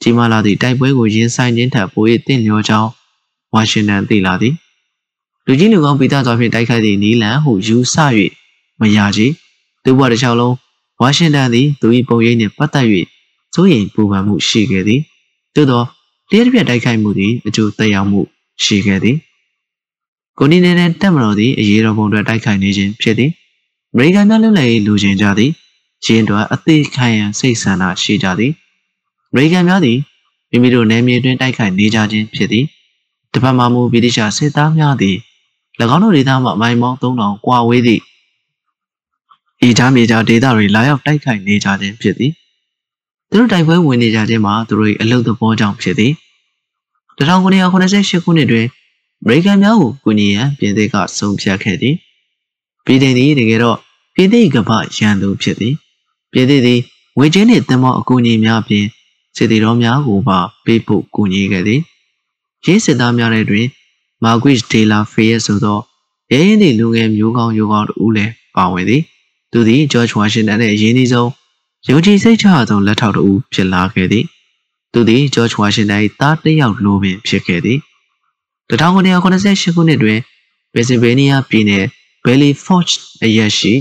ကြီးမားလာသည့်တိုက်ပွဲကိုရင်ဆိုင်ခြင်းထက်ပို၍တင့်လျော်ကြောင်းဝါရှင်တန်သိလာသည်လူကြီးလူကောင်းပိသားစွာဖြင့်တိုက်ခိုက်သည့်နီလန်ဟုယူဆ၍မရချေသူ့ဘဝတစ်လျှောက်လုံး ဝါရှင်တန်သည်သူ၏ပုံရိပ်နှင့်ပတ်သက်၍စိုးရိမ်ပူပန်မှုရှိခဲ့သည်သို့သောလျက်ပြတိုက်ခိုက်မှုသည်အကျိုးသက်ရောက်မှုရှိခဲ့သည်ကိုနီနေတဲ့တက်မတော်သည်အရေးတော်ပုံအတွက်တိုက်ခိုက်နေခြင်းဖြစ်သည်အမေရိကန်များလွတ်လပ်ရေးလူချင်းကြသည်ရင်းတွင်အသေးခံရန်စိတ်ဆန္ဒရှိကြသည်အမေရိကန်များသည်မိမိတို့နယ်မြေတွင်တိုက်ခိုက်နေကြခြင်းဖြစ်သည်တစ်ဖက်မှမူဗြိတိရှစစ်သားများသည်၎င်းတို့ဒေသမှအမိုင်ပေါင်း3000ကွာဝေးသည့် ဤချားမြေကြားဒေသတွေလာရောက်တိုက်ခိုက်နေကြခြင်းဖြစ်သည်သူတို့တိုက်ပွဲဝင်နေကြခြင်းမှာသူတို့၏အလုသဘောကြောင့်ဖြစ်သည်1988ခုနှစ်တွင်အမေရိကန်များကိုကူညီရန်ပြင်သစ်ကဆုံးဖြတ်ခဲ့သည်ပြည်ထောင်သည်တကယ်တော့ပြည်သစ်ကမ္ဘာရန်သူဖြစ်သည်ပြည်သစ်သည်ငွေကြေးနှင့်သင်္ဘောအကူအညီများဖြင့်စစ်သည်တော်များကိုပါပေးဖို့ကူညီခဲ့သည်ရင်းစစ်သားများထဲတွင်မာဂွစ်ဒေလာဖေးရဆိုသောရဲရင်သည့်လူငယ်မျိုးကောင်းရိုးကောင်းတို့လည်းပါဝင်သည် သူသည်ဂျော့ချ်ဝါရှင်တန်နှင့်အရင်းနှီးဆုံးယုံကြည်စိတ်ချသောလက်ထောက်တူဖြစ်လာခဲ့သည်သူသည်ဂျော့ချ်ဝါရှင်တန်၏သားတစ်ယောက်လိုပင်ဖြစ်ခဲ့သည်1988ခုနှစ်တွင်ပင်ဆယ်ဗေးနီးယားပြည်နယ်ဘယ်လီဖော့ချ်အရက်ရှိ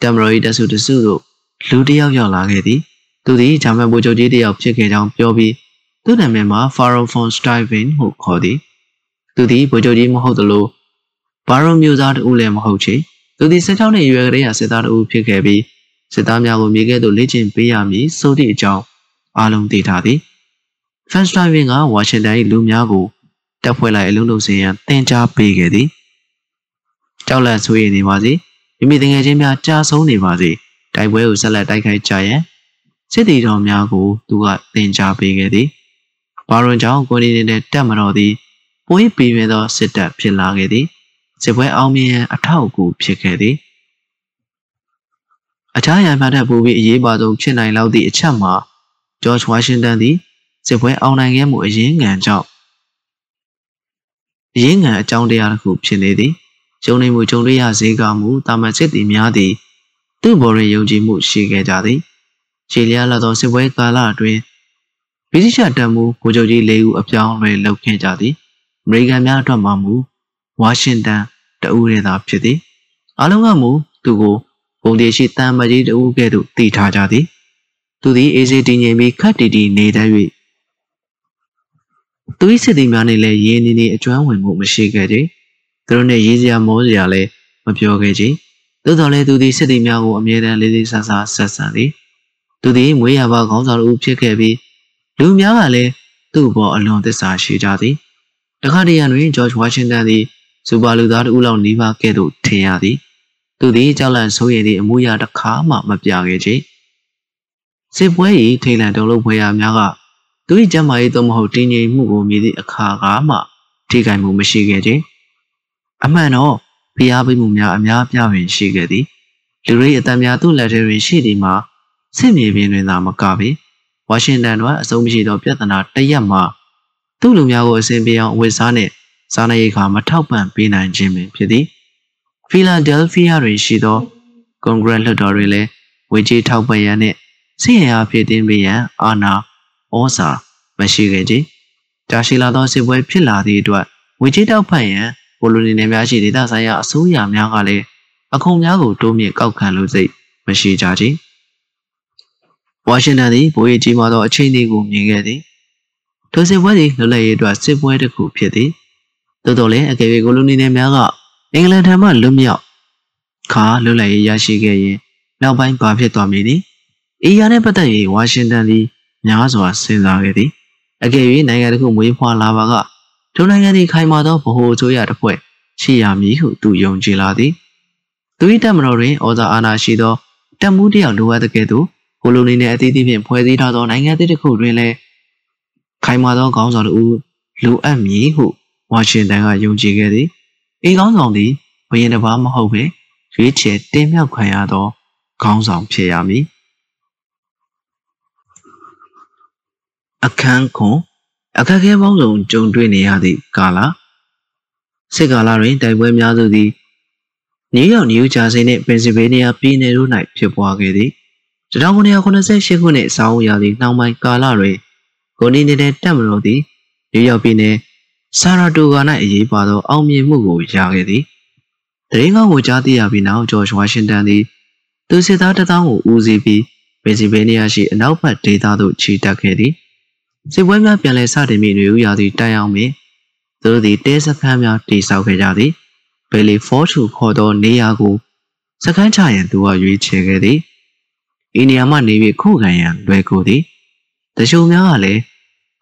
တမ်မရိုရီတဆူတစုသို့လူတစ်ယောက်ရောက်လာခဲ့သည်သူသည်ဂျာမန်ဗိုလ်ချုပ်ကြီးတစ်ယောက်ဖြစ်ခဲ့ကြောင်းပြောပြီးသူ့နာမည်မှာ Pharaoh von Stuyven ဟုခေါ်သည်သူသည်ဗိုလ်ချုပ်ကြီးမဟုတ်သလိုဘာရွန်မျိုးသားတူလည်းမဟုတ်ချေ သူသည်16နှစ်အရွယ်ကလေးကစစ်သားတူဖြစ်ခဲ့ပြီးစစ်သားများကိုမြေကဲ့သို့လေ့ကျင့်ပေးရမည်ဆိုသည့်အကြောင်းအားလုံးသိထားသည်ဖန်စတိုင်ဗင်ကဝါရှင်တန်၏လူများကိုတပ်ဖွဲ့လိုက်အလုံးလုံးစင်ရန်တင် जा ပေးခဲ့သည်ကြောက်လန့်ဆိုရနေပါစေမိမိတငယ်ချင်းများကြာဆုံးနေပါစေတိုက်ပွဲကိုဆက်လက်တိုက်ခိုက်ကြရန်စစ်တီတော်များကိုသူကတင် जा ပေးခဲ့သည်ဘာရွန်ကြောင့်ကိုနေနေတဲ့တပ်မတော်သည်ပွေးပေးမြဲသောစစ်တပ်ဖြစ်လာခဲ့သည် စစ်ပွဲအောင်မြင်ရန်အထောက်အကူဖြစ်ခဲ့သည်အခြားရန်မှတ်တဲ့ပူပြီးအရေးပါဆုံးဖြစ်နိုင်လောက်သည့်အချက်မှာဂျော့ချ်ဝါရှင်တန်သည်စစ်ပွဲအောင်နိုင်ခဲ့မှုအရင်းငံကြောင့်အရင်းငံအကြောင်းတရားတစ်ခုဖြစ်နေသည်ကျုံနေမှုကြုံတွေ့ရစေကမူတာမန်စစ်သည်များသည်သူ့ဘော်ရင်ယုံကြည်မှုရှိခဲ့ကြသည်ခြေလျားလာသောစစ်ပွဲကာလအတွင်းဗြိတိရှတပ်မှုဗိုလ်ချုပ်ကြီး၄ဦးအပြောင်းအလဲလုပ်ခဲ့ကြသည်အမေရိကန်များအတွက်မှမူဝါရှင်တန် တအူးရဲသာဖြစ်သည်အလုံးကမူသူကိုပုံတည်ရှိတန်မကြီးတအူးကဲ့သို့တည်ထားကြသည်သူသည်အေးစေးတည်ငြိမ်ပြီးခတ်တီတီနေတတ်၍သူ၏စစ်သည်များနဲ့လည်းရင်းနေနေအကျွမ်းဝင်မှုမရှိခဲ့ကြ။သူတို့နဲ့ရေးစရာမောစရာလည်းမပြောခဲ့ကြ။သို့တော်လည်းသူသည်စစ်သည်များကိုအမြဲတမ်းလေးလေးဆဆဆက်ဆံသည်။သူသည်မွေးရပါခေါင်းဆောင်လူဖြစ်ခဲ့ပြီးလူများကလည်းသူ့ဘောအလွန်သစ္စာရှိကြသည်။တခါတရံတွင်ဂျော့ချ်ဝါရှင်တန်သည် စူပါလူသားတဦးလောက်နီးပါးကဲ့သို့ထင်ရသည်။သူသည်ကြောက်လန့်ဆိုးရည်သည့်အမှုရာတစ်ခါမှမပြခဲ့ကြ။စစ်ပွဲ၏ထိတ်လန့်တုန်လှုပ်ဖွယ်ရာများကသူ၏ကျမ်းမာရေးသို့မဟုတ်တည်ငြိမ်မှုကိုမြည်သည့်အခါကမှထိခိုက်မှုမရှိခဲ့ခြင်းအမှန်တော့ဖျားပိမှုများအများပြားပင်ရှိခဲ့သည်လူရိအတံများသူ့လက်ထဲတွင်ရှိသည်မှာစစ်မြေပြင်တွင်သာမကပေဝါရှင်တန်တွင်အဆုံးမရှိသောပြဿနာတရက်မှာသူ့လူများကိုအစဉ်ပြေအောင်ဝစ်စားနှင့် စားနပ်ရိက္ခာမထောက်ပံ့ပေးနိုင်ခြင်းပင်ဖြစ်သည်ဖီလာဒဲလ်ဖီးယားတွင်ရှိသောကွန်ဂရက်လွှတ်တော်တွင်လည်းဝေကြီးထောက်ပံ့ရန်နှင့်စစ်ရအားဖြစ်တင်ပေးရန်အာဏာဩဇာမရှိခဲ့ကြ။ကြာရှည်လာသောစစ်ပွဲဖြစ်လာသည့်အတွက်ဝေကြီးတောက်ဖတ်ရန်ပိုလိုနီနယ်များရှိဒေသဆိုင်ရာအစိုးရများကလည်းအခုံများကိုတိုးမြင့်ကောက်ခံလို့စိတ်မရှိကြကြ။ဝါရှင်တန်သည်ဗိုလ်ရေးကြီးမားသောအခြေအနေကိုမြင်ခဲ့သည်။ထိုစစ်ပွဲသည်လွတ်လပ်ရေးအတွက်စစ်ပွဲတစ်ခုဖြစ်သည်။ သို့တော်လည်းအကယ်၍ကိုလိုနီနယ်များကအင်္ဂလန်ထံမှလွတ်မြောက်ခါလွတ်လပ်ရေးရရှိခဲ့ရင်နောက်ပိုင်းဘာဖြစ်သွားမည်နည်း။အေးရနဲ့ပတ်သက်၍ဝါရှင်တန်သည်များစွာစဉ်းစားခဲ့သည်အကယ်၍နိုင်ငံတစ်ခုမွေးဖွားလာပါကထိုနိုင်ငံသည်ခိုင်မာသောဗဟိုအစိုးရတစ်ဖွဲ့ရှိရမည်ဟုသူယုံကြည်လာသည်သူ၏တပ်မတော်တွင်ဩဇာအာဏာရှိသောတပ်မှုတယောက်လိုအပ်တဲ့ကဲ့သို့ကိုလိုနီနှင့်အသီးသီးဖြင့်ဖွဲ့စည်းထားသောနိုင်ငံတစ်ခုတွင်လည်းခိုင်မာသောခေါင်းဆောင်တို့လိုအပ်မည်ဟု ဝါရှင်တန်ကယုံကြည်ခဲ့သည်။ဤခေါင်းဆောင်သည်ဘယင်တစ်ပါးမဟုတ်ပဲရွေးချယ်တင်မြှောက်ခံရသောခေါင်းဆောင်ဖြစ်ရမည်။အခန်းခွန်အခက်ခဲပေါင်းစုံကြုံတွေ့နေရသည့်ကာလစစ်ကာလတွင်တိုက်ပွဲများစုသည်နယူးယောက်နယူးဂျာဆီနှင့်ပင်ဆယ်ဗေးနီးယားပြည်နယ်တို့၌ဖြစ်ပွားခဲ့သည်1988ခုနှစ်ဆောင်းရာသီနှောင်းပိုင်းကာလတွင်ကိုနီနေတဲ့တပ်မတော်သည်နယူးယောက်ပြည်နယ် ဆာရာတိုဂါ၌အရေးပါသောအောင်မြင်မှုကိုရခဲ့သည်တရင်ကောင်းကိုကြားသိရပြီးနောက်ဂျော့ချ်ဝါရှင်တန်သည်သူစစ်သားတစ်သောင်းကိုဦးစီးပြီးပင်ဆယ်ဗေးနီးယားရှိအနောက်ဘက်ဒေသသို့ခြေတက်ခဲ့သည်စစ်ပွဲများပြန်လည်စတင်ပြီးနေဦးရာသည့်တိုင်အောင်ပင်သူတို့သည်တဲစခန်းများတည်ဆောက်ခဲ့ကြသည်ဘယ်လီဖော့ထူခေါ်သောနေရာကိုစခန်းချရန်သူကရွေးချယ်ခဲ့သည်ဤနေရာမှနေပြီးခုခံရန်လွယ်ကူသည်တချို့များကလည်း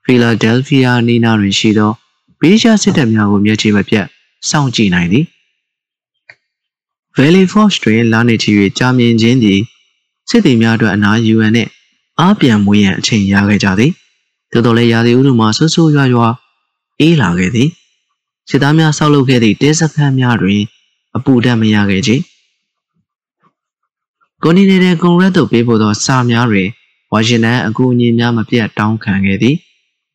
ဖီလာဒဲလ်ဖီးယားနီနာတွင်ရှိသော ဗီရှားစစ်တပ်များကိုမျက်ခြေမပြတ်စောင့်ကြည့်နိုင်သည် Valley Force တွင်လာနေချီ၍ကြာမြင့်ခြင်းသည်စစ်သည်များအတွက်အနာယူရန်နှင့်အားပြန်မွေးရန်အချိန်ရခဲ့ကြသည်သို့တော်လည်းရာသီဥတုမှာဆူဆူရွာရွာအေးလာခဲ့သည်စစ်သားများဆောက်လုပ်ခဲ့သည့်တဲစခန်းများတွင် အပူဓာတ်မရခဲ့ကြကိုနီနေတဲ့ကွန်ရက်သို့ပေးပို့သောစာများတွင်ဝါရှင်တန်အကူအညီများမပြတ်တောင်းခံခဲ့သည်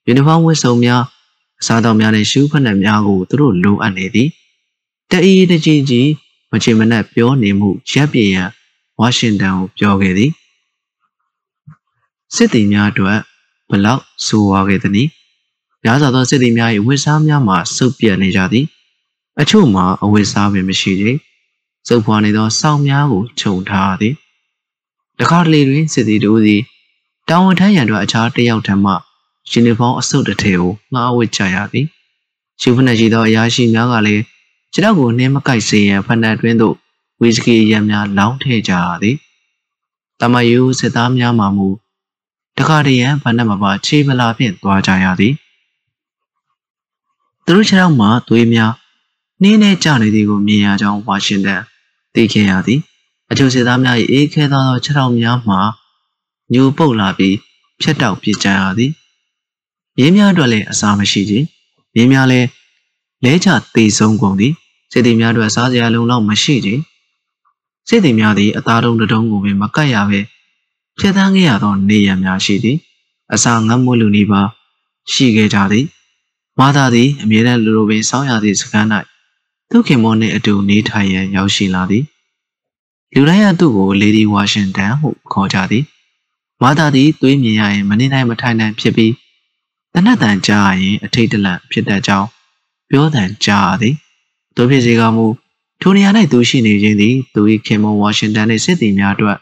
ယူနီဖောင်းဝတ်စုံများ အစားအသောက်များနှင့်ရှူးဖက်နှက်များကိုသူတို့လိုအပ်နေသည်တအီးတကြီးကြီးမချေမနက်ပြောနေမှုရပ်ပြရန်ဝါရှင်တန်ကိုပြောခဲ့သည်စစ်သည်များအတွက်ဘလောက်ဆိုးဝါးခဲ့သနည်းများစွာသောစစ်သည်များ၏ဝစ်စားများမှာစုပ်ပြတ်နေကြသည် အချို့မှာအဝစ်စားပင်မရှိသေးစုပ်ဖွာနေသောစောင်းများကိုခြုံထားသည်တခါတလေတွင်စစ်သည်တို့သည်တောင်ဝန်ထမ်းရန်အတွက်အခြားတစ်ယောက်ထံမှ ယူနီဖောင်းအစုပ်တစ်ထည်ကိုငှားဝတ်ကြရသည်ရှူဖနက်ရှိသောအရာရှိများကလည်းခြေထောက်ကိုနှင်းမကိုက်စေရန်ဖနက်တွင်သို့ဝီစကီရံများလောင်းထည့်ကြရသည်တမယူစစ်သားများမှမူတခါတရံဖနက်မပါခြေမလာဖြင့်သွားကြရသည်သူတို့ခြေထောက်မှာသွေးများနှင်းနဲ့ကျနေသည်ကိုမြင်ရကြောင်းဝါရှင်တန်သိခဲ့ရသည်အချို့စစ်သားများ၏အေးခဲသောခြေထောက်များမှာညိုပုတ်လာပြီးဖြတ်တောက်ပြစ်ကြရသည် ရင်းများအတွက်လည်းအစာမရှိခြင်းရင်းများလည်းလဲချသေးဆုံးကုန်သည်စစ်သည်များအတွက်စားစရာလုံလောက်မရှိခြင်းစစ်သည်များသည်အသားတုံးတုံးကိုပင်မကတ်ရဘဲဖြတ်သန်းခဲ့ရသောနေရများရှိသည်အစာငတ်မွလူနေပါရှိခဲ့ကြသည်မာသာသည်အမြဲတမ်းလူလိုပင်စောင်းရသည့်စကမ်း၌သူခင်မောနှင့်အတူနေထိုင်ရန်ရောက်ရှိလာသည်လူတိုင်းကသူ့ကိုလေဒီဝါရှင်တန်ဟုခေါ်ကြသည်မာသာသည်သွေးမြင်ရရင်မနေနိုင်မထိုင်နိုင်ဖြစ်ပြီး တနတ်တန်ကြားရင်အထိတ်တလန့်ဖြစ်တတ်ကြောင်းပြောတန်ကြားသည်တို့ဖြစ်စေကမူထိုနေရာ၌သူရှိနေခြင်းသည်သူ၏ခင်မွန်ဝါရှင်တန်နှင့်စစ်သည်များအတွက်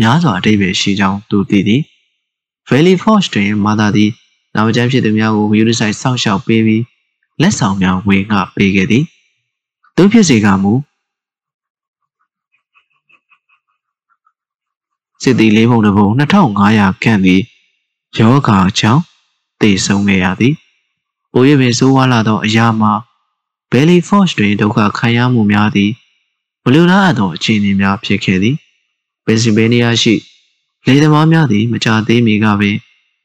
များစွာအတိတ်ပဲရှိကြောင်းသူသိသည် Valley Forge တွင်မာသာသည်နောက်ကျမ်းဖြစ်သူများကိုယူနီဆိုင်စောင့်ရှောက်ပေးပြီးလက်ဆောင်များဝေငှပေးခဲ့သည်သူဖြစ်စေကမူစစ်သည်လေးပုံတစ်ပုံ2500ခန့်သည်ယောဂါကြောင့် တည်ဆုံးခဲ့ရသည်။ပို၍ပင်ဆိုးဝါးလာသောအရာမှာ Belly Force တွင်ဒုက္ခခံရမှုများသည်မလူလားအပ်သောအခြေအနေများဖြစ်ခဲ့သည်။ Pennsylvania ရှိလေသမားများသည်မကြသေးမီကပင်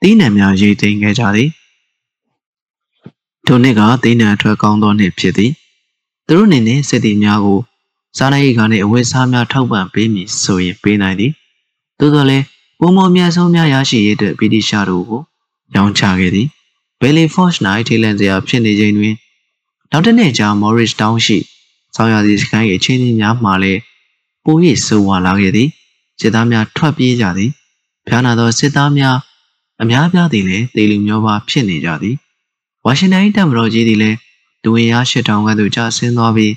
သီးနှံများရိတ်သိမ်းခဲ့ကြသည်။ထိုနှစ်ကသီးနှံအထွက်ကောင်းသောနှစ်ဖြစ်သည်။သူတို့အနေနဲ့စစ်သည်များကိုစားနပ်ရိက္ခာနှင့်အဝတ်အစားများထောက်ပံ့ပေးမည်ဆိုရင်ပေးနိုင်သည်။သို့သော်လည်းပုံမအများဆုံးများရရှိရေးအတွက်ဗြိတိရှားတို့ကို ရောင်းချခဲ့သည်။ Bailey Forge ၌ထိလန့်စရာဖြစ်နေချိန်တွင်နောက်တစ်နေ့ကျ Morris Town ရှိဆောင်းရာသီစခန်း၏အခြေအနေများမှလည်းပို၍ဆိုးဝါးလာခဲ့သည်။စစ်သားများထွက်ပြေးကြသည်။ဖျားနာသောစစ်သားများအများပြားသည်လည်းတေလူမျိုးပါဖြစ်နေကြသည်။ဝါရှင်တန်၏တပ်မတော်ကြီးသည်လည်းဒူဝင်ရား၈000ခန့်သို့ကျဆင်းသွားပြီး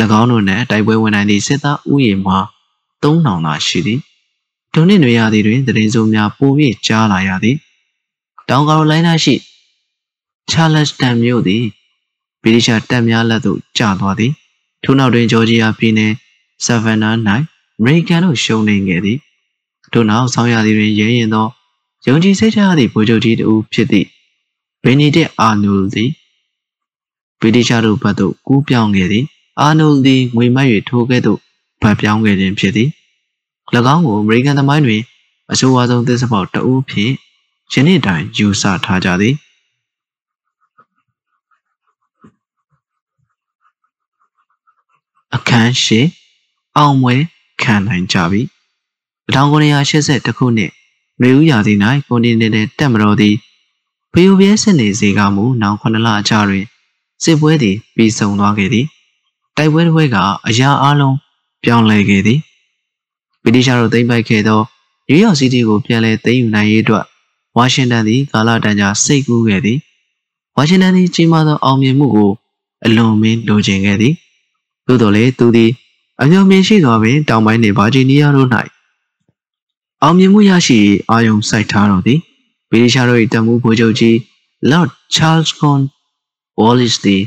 ၎င်းတို့နှင့်တိုက်ပွဲဝင်နိုင်သည့်စစ်သားဥယျာဉ်မှာ3000သာရှိသည်။ဒုနှစ်နွေရာသီတွင်တရင်စုံများပို၍ကြားလာရသည်။ တောင်ကာရိုလိုင်းနားရှိချာလက်စတန်မြို့သည်ဗြိတိရှတပ်များလက်သို့ကျသွားသည်။ထို့နောက်တွင်ဂျော်ဂျီယာပြည်နယ်ဆာဗန်နာ၌အမေရိကန်တို့ရှုံးနေခဲ့သည်။ထို့နောက်ဆောင်းရာသီတွင်ရဲရင်သောယုံကြည်စိတ်ချရသည့်ဗိုလ်ချုပ်ကြီးတဦးဖြစ်သည့်ဘီနီတက်အာနိုလ်သည်ဗြိတိရှတို့ဘက်သို့ကူးပြောင်းခဲ့သည်အာနိုလ်သည်ငွေမတ်၍ထိုကဲ့သို့ဗတ်ပြောင်းခဲ့ခြင်းဖြစ်သည်၎င်းကိုအမေရိကန်သမိုင်းတွင်အဆိုးအဝါဆုံးသစ္စာပေါက်တအူးဖြင့် ယနေ့တိုင်ယူဆထားကြသည်အခန်းရှိအောင်မွဲခံနိုင်ကြပြီ1980ခုနှစ်မေဦးရာသီ၌ကွန်တီနက်တက်မတော်သည်ဖျိုပြဲစစ်နေစေကမူနောင်9လအကြာတွင်စစ်ပွဲသည်ပြီးဆုံးသွားခဲ့သည်တိုက်ပွဲတစ်ပွဲကအရာအလုံးပြောင်းလဲခဲ့သည်ဗြိတိရှတို့သိမ်းပိုက်ခဲ့သောနယူးယောက်စီးတီးကိုပြန်လည်သိမ်းယူနိုင်ရေးအတွက် ဝါရှင်တန်သည်ကာလတန်ကြာစိတ်ကူးခဲ့သည်ဝါရှင်တန်သည်ကြီးမားသောအောင်မြင်မှုကိုအလွန်မင်းလိုချင်ခဲ့သည်သို့တော်လည်းသူသည်အမျှော်မြင်ရှိစွာပင်တောင်ပိုင်းနှင့်ဗာဂျီးနီးယားတို့၌အောင်မြင်မှုရရှိအာယုံစိုက်ထားတော်သည်ဗြိတိရှားတို့၏တမှုဗိုလ်ချုပ်ကြီး Lord Charles Con Wallace သည်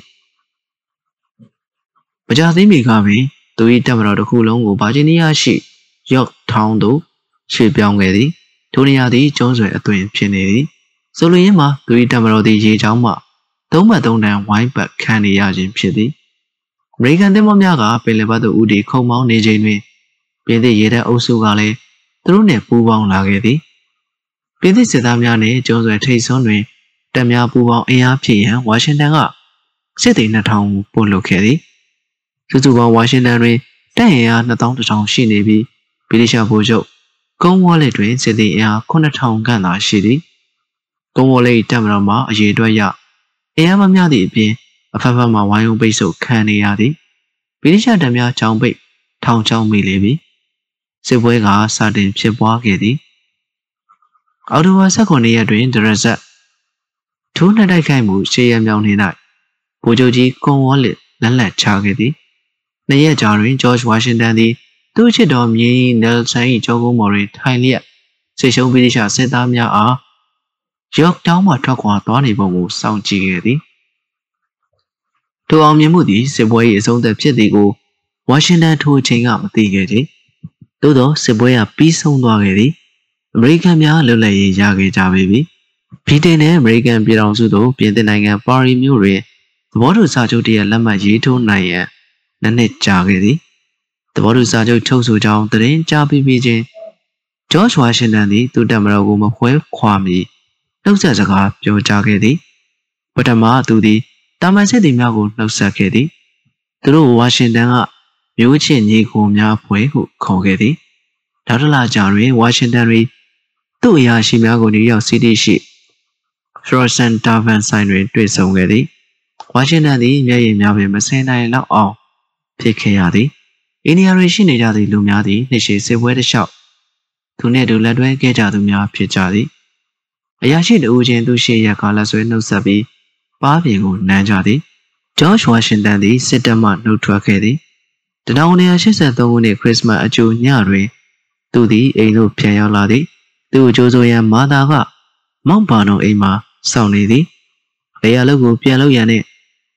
မကြသေးမီကပင်သူ၏တပ်မတော်တစ်ခုလုံးကိုဗာဂျီးနီးယားရှိ York Town သို့ရွှေ့ပြောင်းခဲ့သည် ထိုနေရာသည်ကျုံးဆွယ်အသွင်ဖြစ်နေသည်ဆိုလိုရင်းမှာသူ၏တမတော်သည်ရေချောင်းမှသုံးဘတ်သုံးတန်ဝိုင်းပတ်ခံနေရခြင်းဖြစ်သည်အမေရိကန်တပ်မများကပင်လယ်ဘက်သို့ဦးတည်ခုံမောင်းနေချိန်တွင်ပြင်သစ်ရေတပ်အုပ်စုကလည်းသူတို့နှင့်ပူးပေါင်းလာခဲ့သည်ပြင်သစ်စစ်သားများနှင့်ကျုံးဆွယ်ထိတ်ဆုံးတွင်တပ်များပူးပေါင်းအင်အားဖြည့်ရန်ဝါရှင်တန်ကစစ်သည်2000ပို့လုပ်ခဲ့သည်စုစုပေါင်းဝါရှင်တန်တွင်တပ်အင်အား2100ရှိနေပြီးဗြိတိရှဗိုလ်ချုပ် ကုန်းဝါလက်တွင်စစ်သည်အင်အား9000ခန့်သာရှိသည်ကုန်းဝါလက်တပ်မတော်မှာအရေးအတွက်ရအင်အားမမျှသည့်အပြင်အဖက်ဖက်မှဝိုင်းဝန်းပိတ်ဆို့ခံနေရသည်ဗြိတိရှတပ်များချောင်းပိတ်ထောင်ချောင်းမိလေပြီစစ်ပွဲကစတင်ဖြစ်ပွားခဲ့သည်အော်တိုဝါ19ရက်တွင်ဒရဇက်ထိုးနှက်တိုက်ခိုက်မှုရှေးရမြောင်နေ၌ဗိုလ်ချုပ်ကြီးကွန်ဝေါလစ်လက်လက်ချခဲ့သည်နှစ်ရက်ကြာတွင်ဂျော့ချ်ဝါရှင်တန်သည် သူ့ချစ်တော်မြေနယ်ဆန်၏ကြောကုန်းမော်တွင်ထိုင်လျက်စစ်ရှုံးပိဋကစစ်သားများအားယော့တောင်းမှထွက်ခွာသွားနေပုံကိုစောင့်ကြည့်ခဲ့သည်ထိုအောင်မြင်မှုသည်စစ်ပွဲ၏အဆုံးသတ်ဖြစ်သည်ကိုဝါရှင်တန်ထိုအချိန်ကမသိခဲ့ကြ။သို့သောစစ်ပွဲကပြီးဆုံးသွားခဲ့သည်။အမေရိကန်များလွတ်လပ်ရေးရခဲ့ကြပေပြီ။ဗြိတိန်နဲ့အမေရိကန်ပြည်ထောင်စုတို့ပြင်သစ်နိုင်ငံပါရီမြို့တွင်သဘောတူစာချုပ်တရလက်မှတ်ရေးထိုးနိုင်ရန်နှစ်နှစ်ကြာခဲ့သည်။ သဘောတူစာချုပ်ချုပ်ဆိုကြောင်းသတင်းကြားပြီးပြီးချင်းဂျော့ချ်ဝါရှင်တန်သည်သူ့တပ်မတော်ကိုမဖွဲခွာမီနှုတ်ဆက်စကားပြောကြားခဲ့သည်ပထမသူသည်တာမန်စစ်သည်များကိုနှုတ်ဆက်ခဲ့သည်သူတို့ဝါရှင်တန်ကမျိုးချစ်ညီကိုများဖွဲ့ဟုခေါ်ခဲ့သည်ဒေါက်တာလာကြာတွင်ဝါရှင်တန်တွင်သူ့အရာရှိများကိုနယူးယောက်စီးတီးရှိ Frozen Tavern ဆိုင်တွင်တွေ့ဆုံခဲ့သည်ဝါရှင်တန်သည်မျက်ရည်များပင်မစင်နိုင်လောက်အောင်ဖြစ်ခဲ့ရသည် အိန္ဒိယတွင်ရှိနေကြသည့်လူများသည်နှစ်ရှည်စစ်ပွဲတစ်လျှောက်သူနှင့်တူလက်တွဲခဲ့ကြသူများဖြစ်ကြသည်အရာရှိတဦးချင်းသူရှိရကလက်ဆွဲနှုတ်ဆက်ပြီးပါးပြင်ကိုနမ်းကြသည်ဂျော့ချ်ဝါရှင်တန်သည်စစ်တပ်မှနှုတ်ထွက်ခဲ့သည်1983ခုနှစ်ခရစ်စမတ်အကြိုညတွင်သူသည်အိမ်သို့ပြန်ရောက်လာသည်သူ့ကြိုးစိုးရန်မာသာကမောင်ပါနိုအိမ်မှာစောင့်နေသည်လေယာလုတ်ကိုပြန်လို့ရန်နှင့်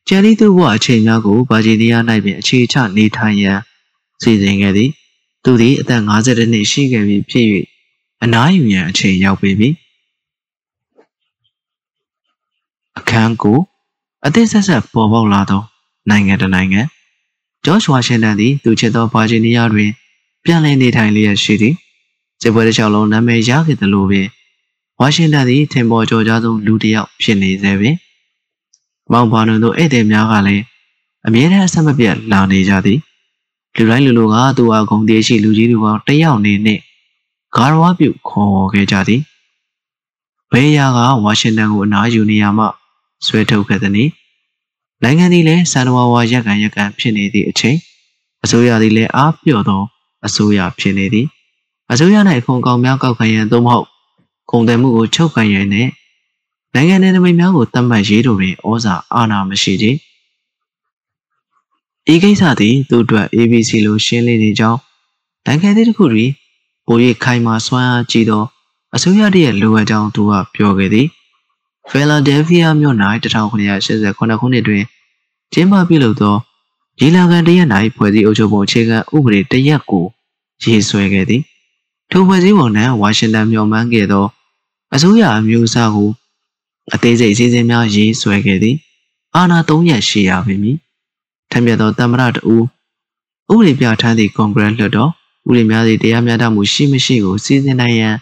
ကျန်သည့်သူ့ဘဝအချိန်များကိုဗာဂျီးနီးယား၌ပင်အခြေချနေထိုင်ရန် စီစဉ်ခဲ့သည်သူသည်အသက်52နှစ်ရှိခဲ့ပြီဖြစ်၍အနားယူရန်အချိန်ရောက်ပေပြီအခန်းကိုအသစ်ဆက်ဆက်ပေါ်ပေါက်လာသောနိုင်ငံတနိုင်ငံဂျော့ချ်ဝါရှင်တန်သည်သူချစ်သောဗာဂျီးနီးယားတွင် ပြန်လည်နေထိုင်လျက်ရှိသည်စစ်ပွဲတစ်လျှောက်လုံးနာမည်ရခဲ့သလိုပင်ဝါရှင်တန်သည်ထင်ပေါ်ကျော်ကြားဆုံးလူတစ်ယောက်ဖြစ်နေသေးပင်မောင်ဘာနုံတို့ဧည့်သည်များကလည်းအမြဲတမ်းအဆက်မပြတ်လာနေကြသည် လူတိုင်းလူလူကသူ့အကုံတည်းရှိလူကြီးလူကောင်းတယောက်နေနဲ့ဂါရဝပြုခေါ်ခဲ့ကြသည်ဘေးယာကဝါရှင်တန်ကိုအနားယူနေရမှဆွဲထုတ်ခဲ့သည်။နိုင်ငံသည်လည်းစံတော်ဝါရက်ကန်ရက်ကန်ဖြစ်နေသည့်အချိန်အစိုးရသည်လည်းအားပြော့သောအစိုးရဖြစ်နေသည်။အစိုးရ၌အခွန်ကောင်များကောက်ခံရန်သို့မဟုတ်ကုန်သွယ်မှုကိုချုပ်ခံရန်နဲ့နိုင်ငံနယ်နိမိတ်များကိုတတ်မှတ်ရေးတို့တွင်ဩဇာအာဏာမရှိကြ။ ဤကိစ္စသည်သူ့အတွက် ABC လိုရှင်းလင်းနေကြောင်းနိုင်ငံတစ်ခုတွင်ပို၍ခိုင်မာစွမ်းအားကြီးသောအစိုးရတရဲ့လိုအပ်ကြောင်းသူကပြောခဲ့သည်ဖီလာဒဲလ်ဖီးယားမြို့၌1989ခုနှစ်တွင်ကျင်းပပြုလုပ်သောရေလာကန်တရက်၌ဖွဲ့စည်းအုပ်ချုပ်ပုံအခြေခံဥပဒေတရက်ကိုရေးဆွဲခဲ့သည်ထိုဖွဲ့စည်းပုံ၌ဝါရှင်တန်မျှော်မှန်းခဲ့သောအစိုးရအမျိုးအစားကိုအသေးစိတ်အစည်းအဝေးများရေးဆွဲခဲ့သည်အာဏာ၃ရက်ရှိရပါမည် ထံပြသောတမရတူဥပဒေပြဋ္ဌာန်းသည့်ကွန်ဂရက်လွှတ်တော်ဥပဒေများသည့်တရားမျှတမှုရှိမရှိကိုစီစဉ်နိုင်ရန်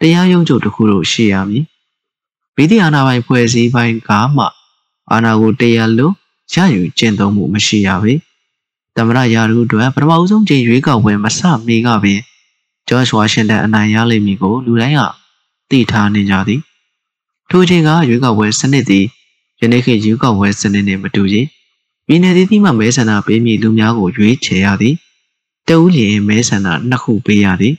တရားရုံးချုပ်တစ်ခုတို့ရှိရမည်မိသည့်အာဏာပိုင်ဖွဲ့စည်းပိုင်းကမှအာဏာကိုတရားလို့ရယူကျင့်သုံးမှုမရှိရပေ။သမရယာရုအတွက်ပထမအဆုံးချိန်ရွေးကောက်ပွဲမစမီကပင်ဂျော့ချ်ဝါရှင်တန်အနိုင်ရလိမ့်မည်ကိုလူတိုင်းကသိထားနေကြသည်။ထိုချိန်ကရွေးကောက်ပွဲစနစ်သည်ယနေ့ခေတ်ရွေးကောက်ပွဲစနစ်နှင့်မတူကြ။ ပြည်နယ်သီးသီးမှမဲဆန္ဒပေးမည်လူများကိုရွေးချယ်ရသည်။တဦးလျင်မဲဆန္ဒနှစ်ခုပေးရသည်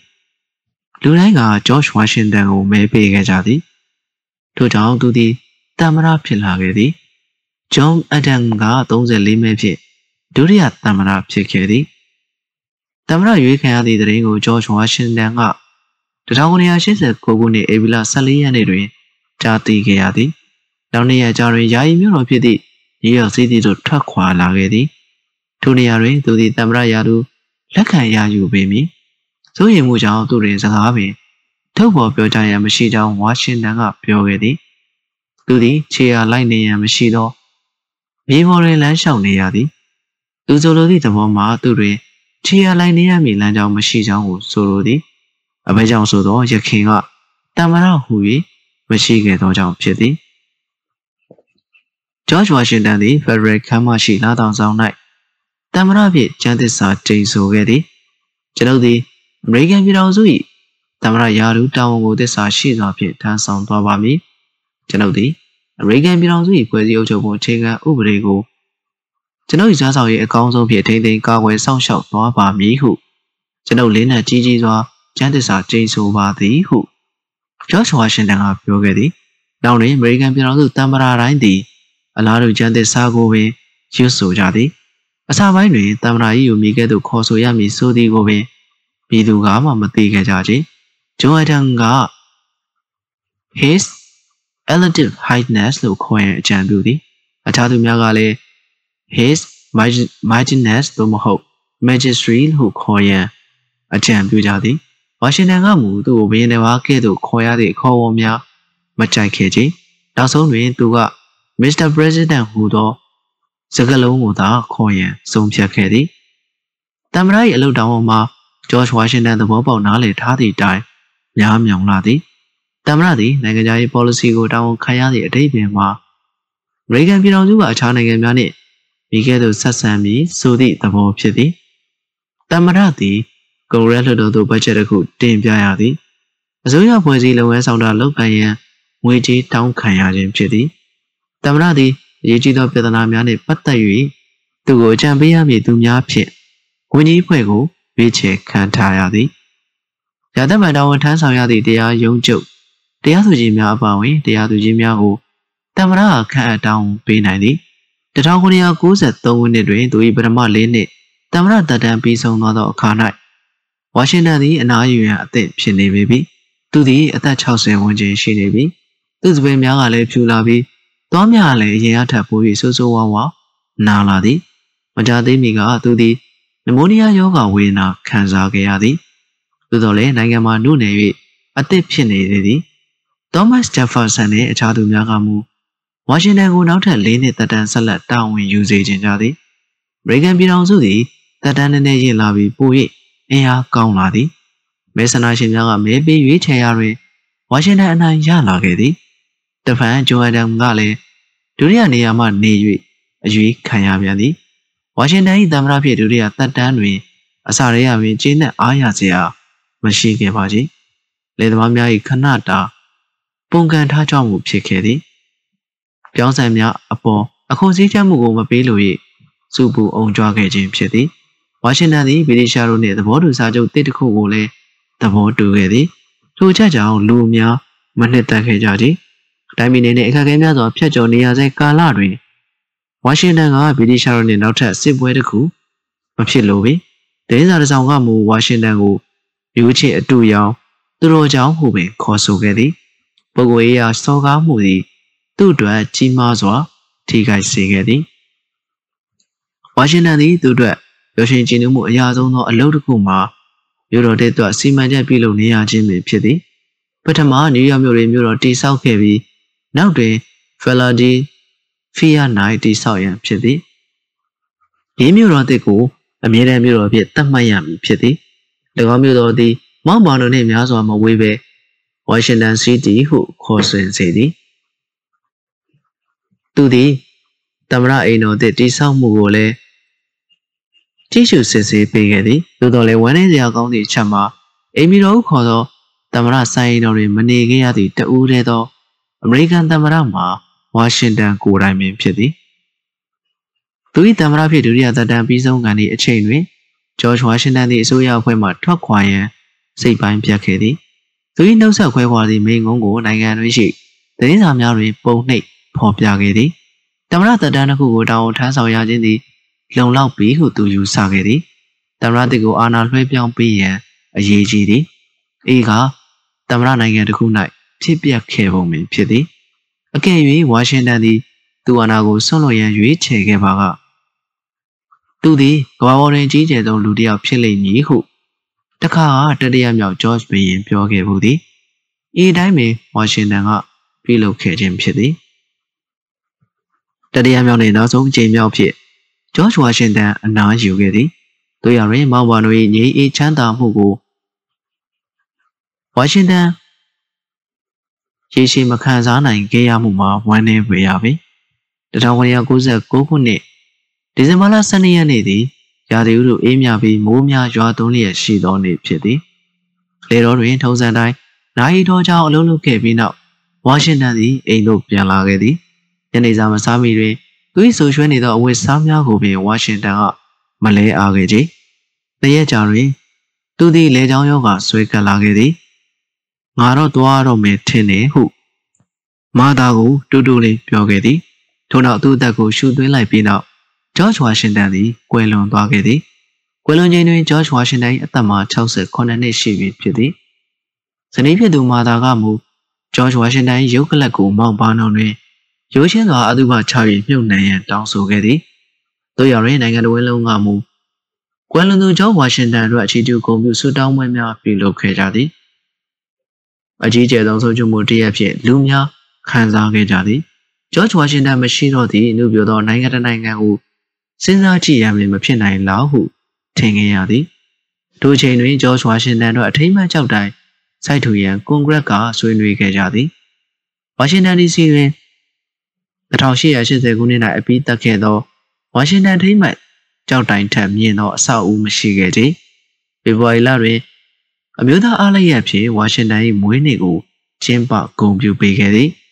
။လူတိုင်းကဂျော့ချ်ဝါရှင်တန်ကိုမဲပေးခဲ့ကြသည်။ထို့ကြောင့်သူသည်တမရဖြစ်လာခဲ့သည်ဂျွန်အဒမ်က34မိနစ်ဖြင့်ဒုတိယတမရဖြစ်ခဲ့သည်တမရရွေးခံရသည့်တရင်ကိုဂျော့ချ်ဝါရှင်တန်က1989ခုနှစ်ဧပြီလ14ရက်နေ့တွင်ကြားသိခဲ့ရသည်နောက်နေ့ရက်ကြာတွင်ယာယီမြို့တော်ဖြစ်သည့် နယူးယောက်စီးတီးသို့ထွက်ခွာလာခဲ့သည်ထိုနေရာတွင်သူသည်တမရရာသူလက်ခံရယူပေမည်စိုးရိမ်မှုကြောင့်သူတွင်စကားပင်ထုတ်ပေါ်ပြောကြရန်မရှိကြောင်းဝါရှင်တန်ကပြောခဲ့သည်သူသည်ခြေရာလိုက်နေရန်မရှိသောမြေပေါ်တွင်လမ်းလျှောက်နေရသည်သူဆိုလိုသည့်သဘောမှာသူတွင်ခြေရာလိုက်နေရမည်လမ်းကြောင်းမရှိကြောင်းကိုဆိုလိုသည်အဘဲကြောင့်ဆိုသောရခင်ကတမရဟူ၍မရှိခဲ့သောကြောင့်ဖြစ်သည် ဂျော့ဂျ်ဝါရှင်တန်သည်ဖက်ဒရယ်ခမ်းမရှိလာတောင်ဆောင်၌တမရဖြင့်ကျမ်းသစ္စာကျိန်ဆိုခဲ့သည်ကျွန်ုပ်သည်အမေရိကန်ပြည်ထောင်စု၏တမရယာရုတာဝန်ကိုသစ္စာရှိစွာဖြင့်ထမ်းဆောင်သွားပါမည်ကျွန်ုပ်သည်အမေရိကန်ပြည်ထောင်စု၏ဖွဲ့စည်းအုပ်ချုပ်ပုံအခြေခံဥပဒေကိုကျွန်ုပ်၏စားဆောင်ရေးအကောင်းဆုံးဖြင့်ထိန်းသိမ်းကာကွယ်စောင့်ရှောက်သွားပါမည်ဟုကျွန်ုပ်လေးနက်ကြီးကြီးစွာကျမ်းသစ္စာကျိန်ဆိုပါသည်ဟုဂျော့ချ်ဝါရှင်တန်ကပြောခဲ့သည်နောက်တွင်အမေရိကန်ပြည်ထောင်စုတမ္ပရာတိုင်းသည် အလားတူကျမ်းသစ္စာကိုပင်ရွတ်ဆိုကြသည်အစာပိုင်းတွင်တမ္ပရာကြီးကိုမိခဲ့သို့ခေါ်ဆိုရမည်ဆိုသည်ကိုပင်ပြည်သူကမှမသိခဲ့ကြခြင်းဂျွန်အဒန်က his relative highness လို့ခေါ်ရန်အကြံပြုသည်အခြားသူများကလည်း his majesty သို့မဟုတ် majesty ဟုခေါ်ရန်အကြံပြုကြသည်ဝါရှင်တန်ကမူသူ့ကိုဘယင်းတစ်ပါးကဲ့သို့ခေါ်ရသည့်အခေါ်အဝေါ်များမကြိုက်ခဲ့ခြင်းနောက်ဆုံးတွင်သူက Mr. President ဟူသောစကားလုံးကိုသာခေါ်ရန်ဆုံးဖြတ်ခဲ့သည်တမရ၏အလုပ်တောင်းပေါ်မှာ George Washington သဘောပေါက်နားလည်ထားသည့်အတိုင်းများမြောင်လာသည်တမရသည်နိုင်ငံခြားရေး policy ကိုတာဝန်ခံရသည့်အတိတ်ပင်မှာအမေရိကန်ပြည်ထောင်စုကအခြားနိုင်ငံများနှင့်မိခဲ့သို့ဆက်ဆံပြီးဆိုသည့်သဘောဖြစ်သည်တမရသည်ကွန်ဂရက်လွှတ်တော်သို့ဘတ်ဂျက်တစ်ခုတင်ပြရသည်အစိုးရဖွဲ့စည်းလုပ်ငန်းဆောင်တာလုပ်ကိုင်ရန်ငွေကြေးတောင်းခံရခြင်းဖြစ်သည် တမရသည်အရေးကြီးသောပြဿနာများနှင့်ပတ်သက်၍သူကိုအကြံပေးရမည့်သူများဖြင့်ဝန်ကြီးဖွဲ့ကိုရွေးချယ်ခံထားရသည်ရာသက်မှန်တော်ဝန်ထမ်းဆောင်ရသည့်တရားရုံးချုပ်တရားသူကြီးများအပါအဝင်တရားသူကြီးများကိုတမရခန့်အပ်တောင်းပေးနိုင်သည်1993ခုနှစ်တွင်သူ၏ပထမ၄နှစ်တမရတပ်တန်းပြီးဆုံးသွားသောအခါ၌ဝါရှင်တန်သည်အနားယူရန်အသင့်ဖြစ်နေပြီ။သူသည်အသက်60ဝန်းကျင်ရှိနေပြီ။သူ့စပယ်များကလည်းဖြူလာပြီး သွားများလည်းအရင်အထက်ပိုး၍ဆိုးဆိုးဝါးဝါနာလာသည်။မကြသေးမီကသူသည်နမိုးနီးယားရောဂါဝေဒနာခံစားခဲ့ရသည်။သို့တော်လည်းနိုင်ငံမှာနှုတ်နေ၍အသက်ဖြစ်နေသည်။သောမတ်ဂျက်ဖာဆန်နှင့်အခြားသူများကမူဝါရှင်တန်ကိုနောက်ထပ်၄နှစ်သက်တမ်းဆက်လက်တာဝန်ယူစေခြင်းကြသည်။အမေရိကန်ပြည်ထောင်စုသည်သက်တမ်းနည်းနည်းရင့်လာပြီးပို၍အင်အားကောင်းလာသည်မဲဆန္ဒရှင်များကမဲပေးရွေးချယ်ရာတွင်ဝါရှင်တန်အနိုင်ရလာခဲ့သည် တဖန်ဂျိုအဒမ်ကလည်းဒုတိယနေရာမှနေ၍အရွေးခံရပြန်သည်ဝါရှင်တန်၏သမ္မတဖြစ်ဒုတိယသက်တမ်းတွင် အစာရရပင်ကျင်းနဲ့အားရစရာမရှိခဲ့ပါကြီးလေသမားများ၏ခဏတာပုံကန်ထားကြောင်းမှုဖြစ်ခဲ့သည်ပြောင်းဆန်များအပေါ်အခွန်စည်းချက်မှုကိုမပေးလို့၍စုပူအောင်ကြွားခဲ့ခြင်းဖြစ်သည်ဝါရှင်တန်သည်ဗြိတိရှားတို့နှင့်သဘောတူစာချုပ်တစ်တစ်ခုကိုလည်းသဘောတူခဲ့သည်ထိုချက်ကြောင့်လူများမနှစ်သက်ခဲ့ကြသည် တိုင်းပြည်နယ်နှင့်အခက်အခဲများစွာဖျက်ကျော်နေရဆဲကာလတွင်ဝါရှင်တန်ကဗြိတိရှားတို့နှင့်နောက်ထပ်စစ်ပွဲတစ်ခုမဖြစ်လို့ပေဒဲစာတစ်စောင်ကမူဝါရှင်တန်ကိုယူချစ်အတူရောင်သူတော်ကြောင့်ဟုပင်ခေါ်ဆိုခဲ့သည်ပုဂ္ဂိုလ်ရေးရာစောကားမှုသည်သူ့အတွက်ကြီးမားစွာထိခိုက်စေခဲ့သည်ဝါရှင်တန်သည်သူ့အတွက်ပျော်ရွှင်ကြည်နူးမှုအရာဆုံးသောအလုပ်တစ်ခုမှာမြို့တော်တဲ့အတွက်စီမံချက်ပြုလုပ်နေရခြင်းပင်ဖြစ်သည်ပထမနယူးယောက်မြို့တွင်မြို့တော်တည်ဆောက်ခဲ့ပြီး နောက်တွင်ဖယ်လာဒီဖီယာနိုင်တည်ဆောက်ရန်ဖြစ်သည်ဒီမြို့တော်တစ်ကိုအမြဲတမ်းမြို့တော်ဖြစ်သတ်မှတ်ရမည်ဖြစ်သည်၎င်းမြို့တော်သည်မောက်မာနိုနှင့်များစွာမဝေးပဲဝါရှင်တန်စီးတီဟုခေါ်ဆိုစေသည်သူသည်သမရအိမ်တော်တစ်တည်ဆောက်မှုကိုလည်းကြည့်ရှုစစ်ဆေးပေးခဲ့သည်သို့တော်လည်းဝမ်းနည်းစရာကောင်းသည့်အချက်မှာအိမ်မီတော်ခေါ်သောသမရဆိုင်တော်တွင်မနေခဲ့ရသည့်တဦးတည်းသော အမေရိကန်သမရမှာဝါရှင်တန်ကိုယ်တိုင်ပင်ဖြစ်သည်သူ၏သမရဖြစ်ဒုတိယသက်တမ်းပြီးဆုံးကန်သည့်အချိန်တွင်ဂျော့ဂျ်ဝါရှင်တန်၏အစိုးရအဖွဲ့မှထွက်ခွာရန်စိတ်ပိုင်းပြတ်ခဲ့သည်သူ၏နှုတ်ဆက်ခွဲခွာသည့်မိငုံကိုနိုင်ငံတွင်ရှိသတင်းစာများတွင်ပုံနှိပ်ဖော်ပြခဲ့သည်သမရသက်တမ်းတစ်ခုကိုတောင်းထမ်းဆောင်ရခြင်းသည်လုံလောက်ပြီဟုသူယူဆခဲ့သည်တမရတိကိုအာဏာလွှဲပြောင်းပေးရန်အရေးကြီးသည်အေးကတမရနိုင်ငံတစ်ခု၌ ဖြစ်ပျက်ခဲ့ပုံပင်ဖြစ်သည်အကယ်၍ဝါရှင်တန်သည်သူအာဏာကိုဆွန့်လွတ်ရန်ရွေးချယ်ခဲ့ပါကသူသည်ကမ္ဘာပေါ်တွင်ကြီးကျယ်ဆုံးလူတစ်ယောက်ဖြစ်လိမ့်မည်ဟုတခါတတိယမြောက်ဂျော့ချ်ဘီရင်ပြောခဲ့မှုသည်ဤတိုင်းပင်ဝါရှင်တန်ကပြုလုပ်ခဲ့ခြင်းဖြစ်သည်တတိယမြောက်နဲ့နောက်ဆုံးအကြိမ်မြောက်ဖြစ်ဂျော့ချ်ဝါရှင်တန်အနားယူခဲ့သည်တို့ရရင်မောင်ဘာနို၏ငြိမ်းအေးချမ်းသာမှုကိုဝါရှင်တန် ရေရှည်မခံစားနိုင်ခဲ့ရမှုမှာဝမ်းနည်းပွေရပြီ1996ခုနှစ်ဒီဇင်ဘာလ12ရက်နေ့သည်ရာသီဥတုအေးမြပြီးမိုးများရွာသွန်းလျက်ရှိသောနေ့ဖြစ်သည်လေတော်တွင်ထုံစံတိုင်းနိုင်တော်ကြောင့်အလုံးလုံးခဲ့ပြီးနောက်ဝါရှင်တန်သည်အိမ်သို့ပြန်လာခဲ့သည်ညနေစာမစားမီတွင်သူ၏ဆိုရွှဲနေသောအဝတ်စားများကိုပင်ဝါရှင်တန်ကမလဲအားခဲ့ကြ။တရက်ကြာတွင်သူသည်လေကြောင်းယောဂဆွဲကပ်လာခဲ့သည်။ ငါတော့သွားတော့မယ်ထင်တယ်ဟုမာသာကိုတူတူလေးပြောခဲ့သည်။ထို့နောက်သူ့အသက်ကိုရှူသွင်းလိုက်ပြီးနောက်ဂျော့ချ်ဝါရှင်တန်သည်ကွယ်လွန်သွားခဲ့သည်။ကွယ်လွန်ချိန်တွင်ဂျော့ချ်ဝါရှင်တန်၏အသက်မှာ68နှစ်ရှိပြီဖြစ်သည်။ဇနီးဖြစ်သူမာသာကမူဂျော့ချ်ဝါရှင်တန်၏ရုပ်ကလပ်ကိုမောင်းပါနှုံတွင်ရိုးရှင်းစွာအတုပချ၍မြုပ်နှံရန်တောင်းဆိုခဲ့သည်။တို့ရရင်နိုင်ငံတော်ဝန်လုံးကမူကွယ်လွန်သူဂျော့ဝါရှင်တန်တို့အခြေကျဂုဏ်ပြုဆုတောင်းပွဲများပြုလုပ်ခဲ့ကြသည်။ အကြီးကျယ်ဆုံးဆုံးချမှုတရက်ဖြင့်လူများခံစားခဲ့ကြသည်။ဂျော့ဝါရှင်တန်မရှိတော့သည့်နှုတ်ပြသောနိုင်ငံတနိုင်ငံကိုစဉ်းစားကြည့်ရမည်မဖြစ်နိုင်လောက်ဟုထင်ခဲ့ရသည်။ထိုချိန်တွင်ဂျော့ဝါရှင်တန်တို့အထိမ်းအမှတ်ကြောက်တိုင်းစိုက်ထူရန်ကွန်ဂရက်ကဆွေးနွေးခဲ့ကြသည်။ဝါရှင်တန် DC တွင်1880ခုနှစ်၌အပြီးတက်ခဲ့သောဝါရှင်တန်ထိမ်းမှတ်ကြောက်တိုင်ထက်မြင့်သောအဆောက်အဦမရှိခဲ့ကြ။ဖေဖော်ဝါရီလတွင် အမျိုးသားအားလျက်ဖြင့်ဝါရှင်တန်၏မွေးနေ့ကိုကျင်းပဂုဏ်ပြုပေးခဲ့သည်။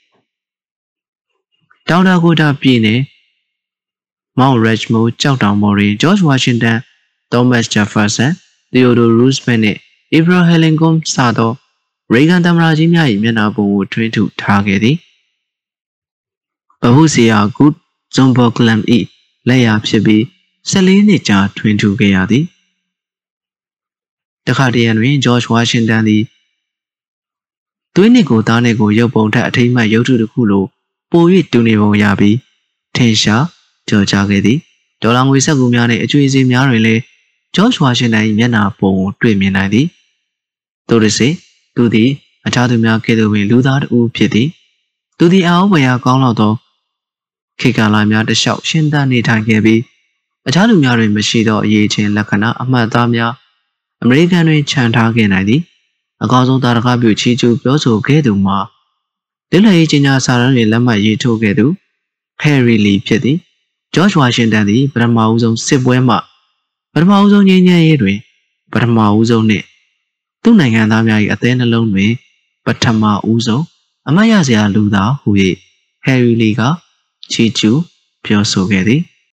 တောင်ဒါကိုတာပြည်နယ်မောင်ရက်ချ်မိုးကြောက်တောင်ပေါ်တွင်ဂျော့ချ်ဝါရှင်တန်သောမတ်ဂျက်ဖာဆန်သီယိုဒိုရူးစပက်နှင့်အီဘရာဟယ်လင်ကွန်စသောရေဂန်သမ္မတကြီးများ၏မျက်နှာပုံကိုထွင်းထုထားခဲ့သည်ဗဟုစီယာဂုတ်ဇွန်ဘော့ကလမ်ဤလက်ရာဖြစ်ပြီး14နှစ်ကြာထွင်ထူခဲ့ရသည် တခါတရံတွင်ဂျော့ချ်ဝါရှင်တန်သည်သွေးနစ်ကိုသားနစ်ကိုရုပ်ပုံထက်အထိမ်းမှရုပ်ထုတစ်ခုလိုပို၍တူနေပုံရပြီးထင်ရှားကြော်ကြားခဲ့သည်ဒေါ်လာငွေဆက်ကူများနှင့်အကျွေးစည်းများတွင်လည်းဂျော့ချ်ဝါရှင်တန်၏မျက်နှာပုံကိုတွေ့မြင်နိုင်သည်သို့တစေသူသည်အခြားသူများကဲ့သို့ပင်လူသားတဦးဖြစ်သည်သူသည်အအောင်ဝယ်ရာကောင်းလောက်သောခေတ်ကာလများတလျှောက်ရှင်းသနေထိုင်ခဲ့ပြီးအခြားလူများတွင်မရှိသောအရေးချင်းလက္ခဏာအမှတ်အသားများ အမေရိကန်တွင်ခြံထားခဲ့နိုင်သည်အကောင်းဆုံးတာရကပြုချီကျူပြောဆိုခဲ့သူမှာလည်လည်ချင်းညာစာရန်တွင်လက်မှတ်ရေးထိုးခဲ့သူဟယ်ရီလီဖြစ်သည်ဂျော့ချ်ဝါရှင်တန်သည်ပထမဦးဆုံးစစ်ပွဲမှပထမဦးဆုံးငြိမ်းချမ်းရေးတွင်ပထမဦးဆုံးနှင့်သူ့နိုင်ငံသားများ၏အသေးနှလုံးတွင်ပထမဦးဆုံးအမတ်ရစရာလူသားဟူ၍ဟယ်ရီလီကချီကျူးပြောဆိုခဲ့သည်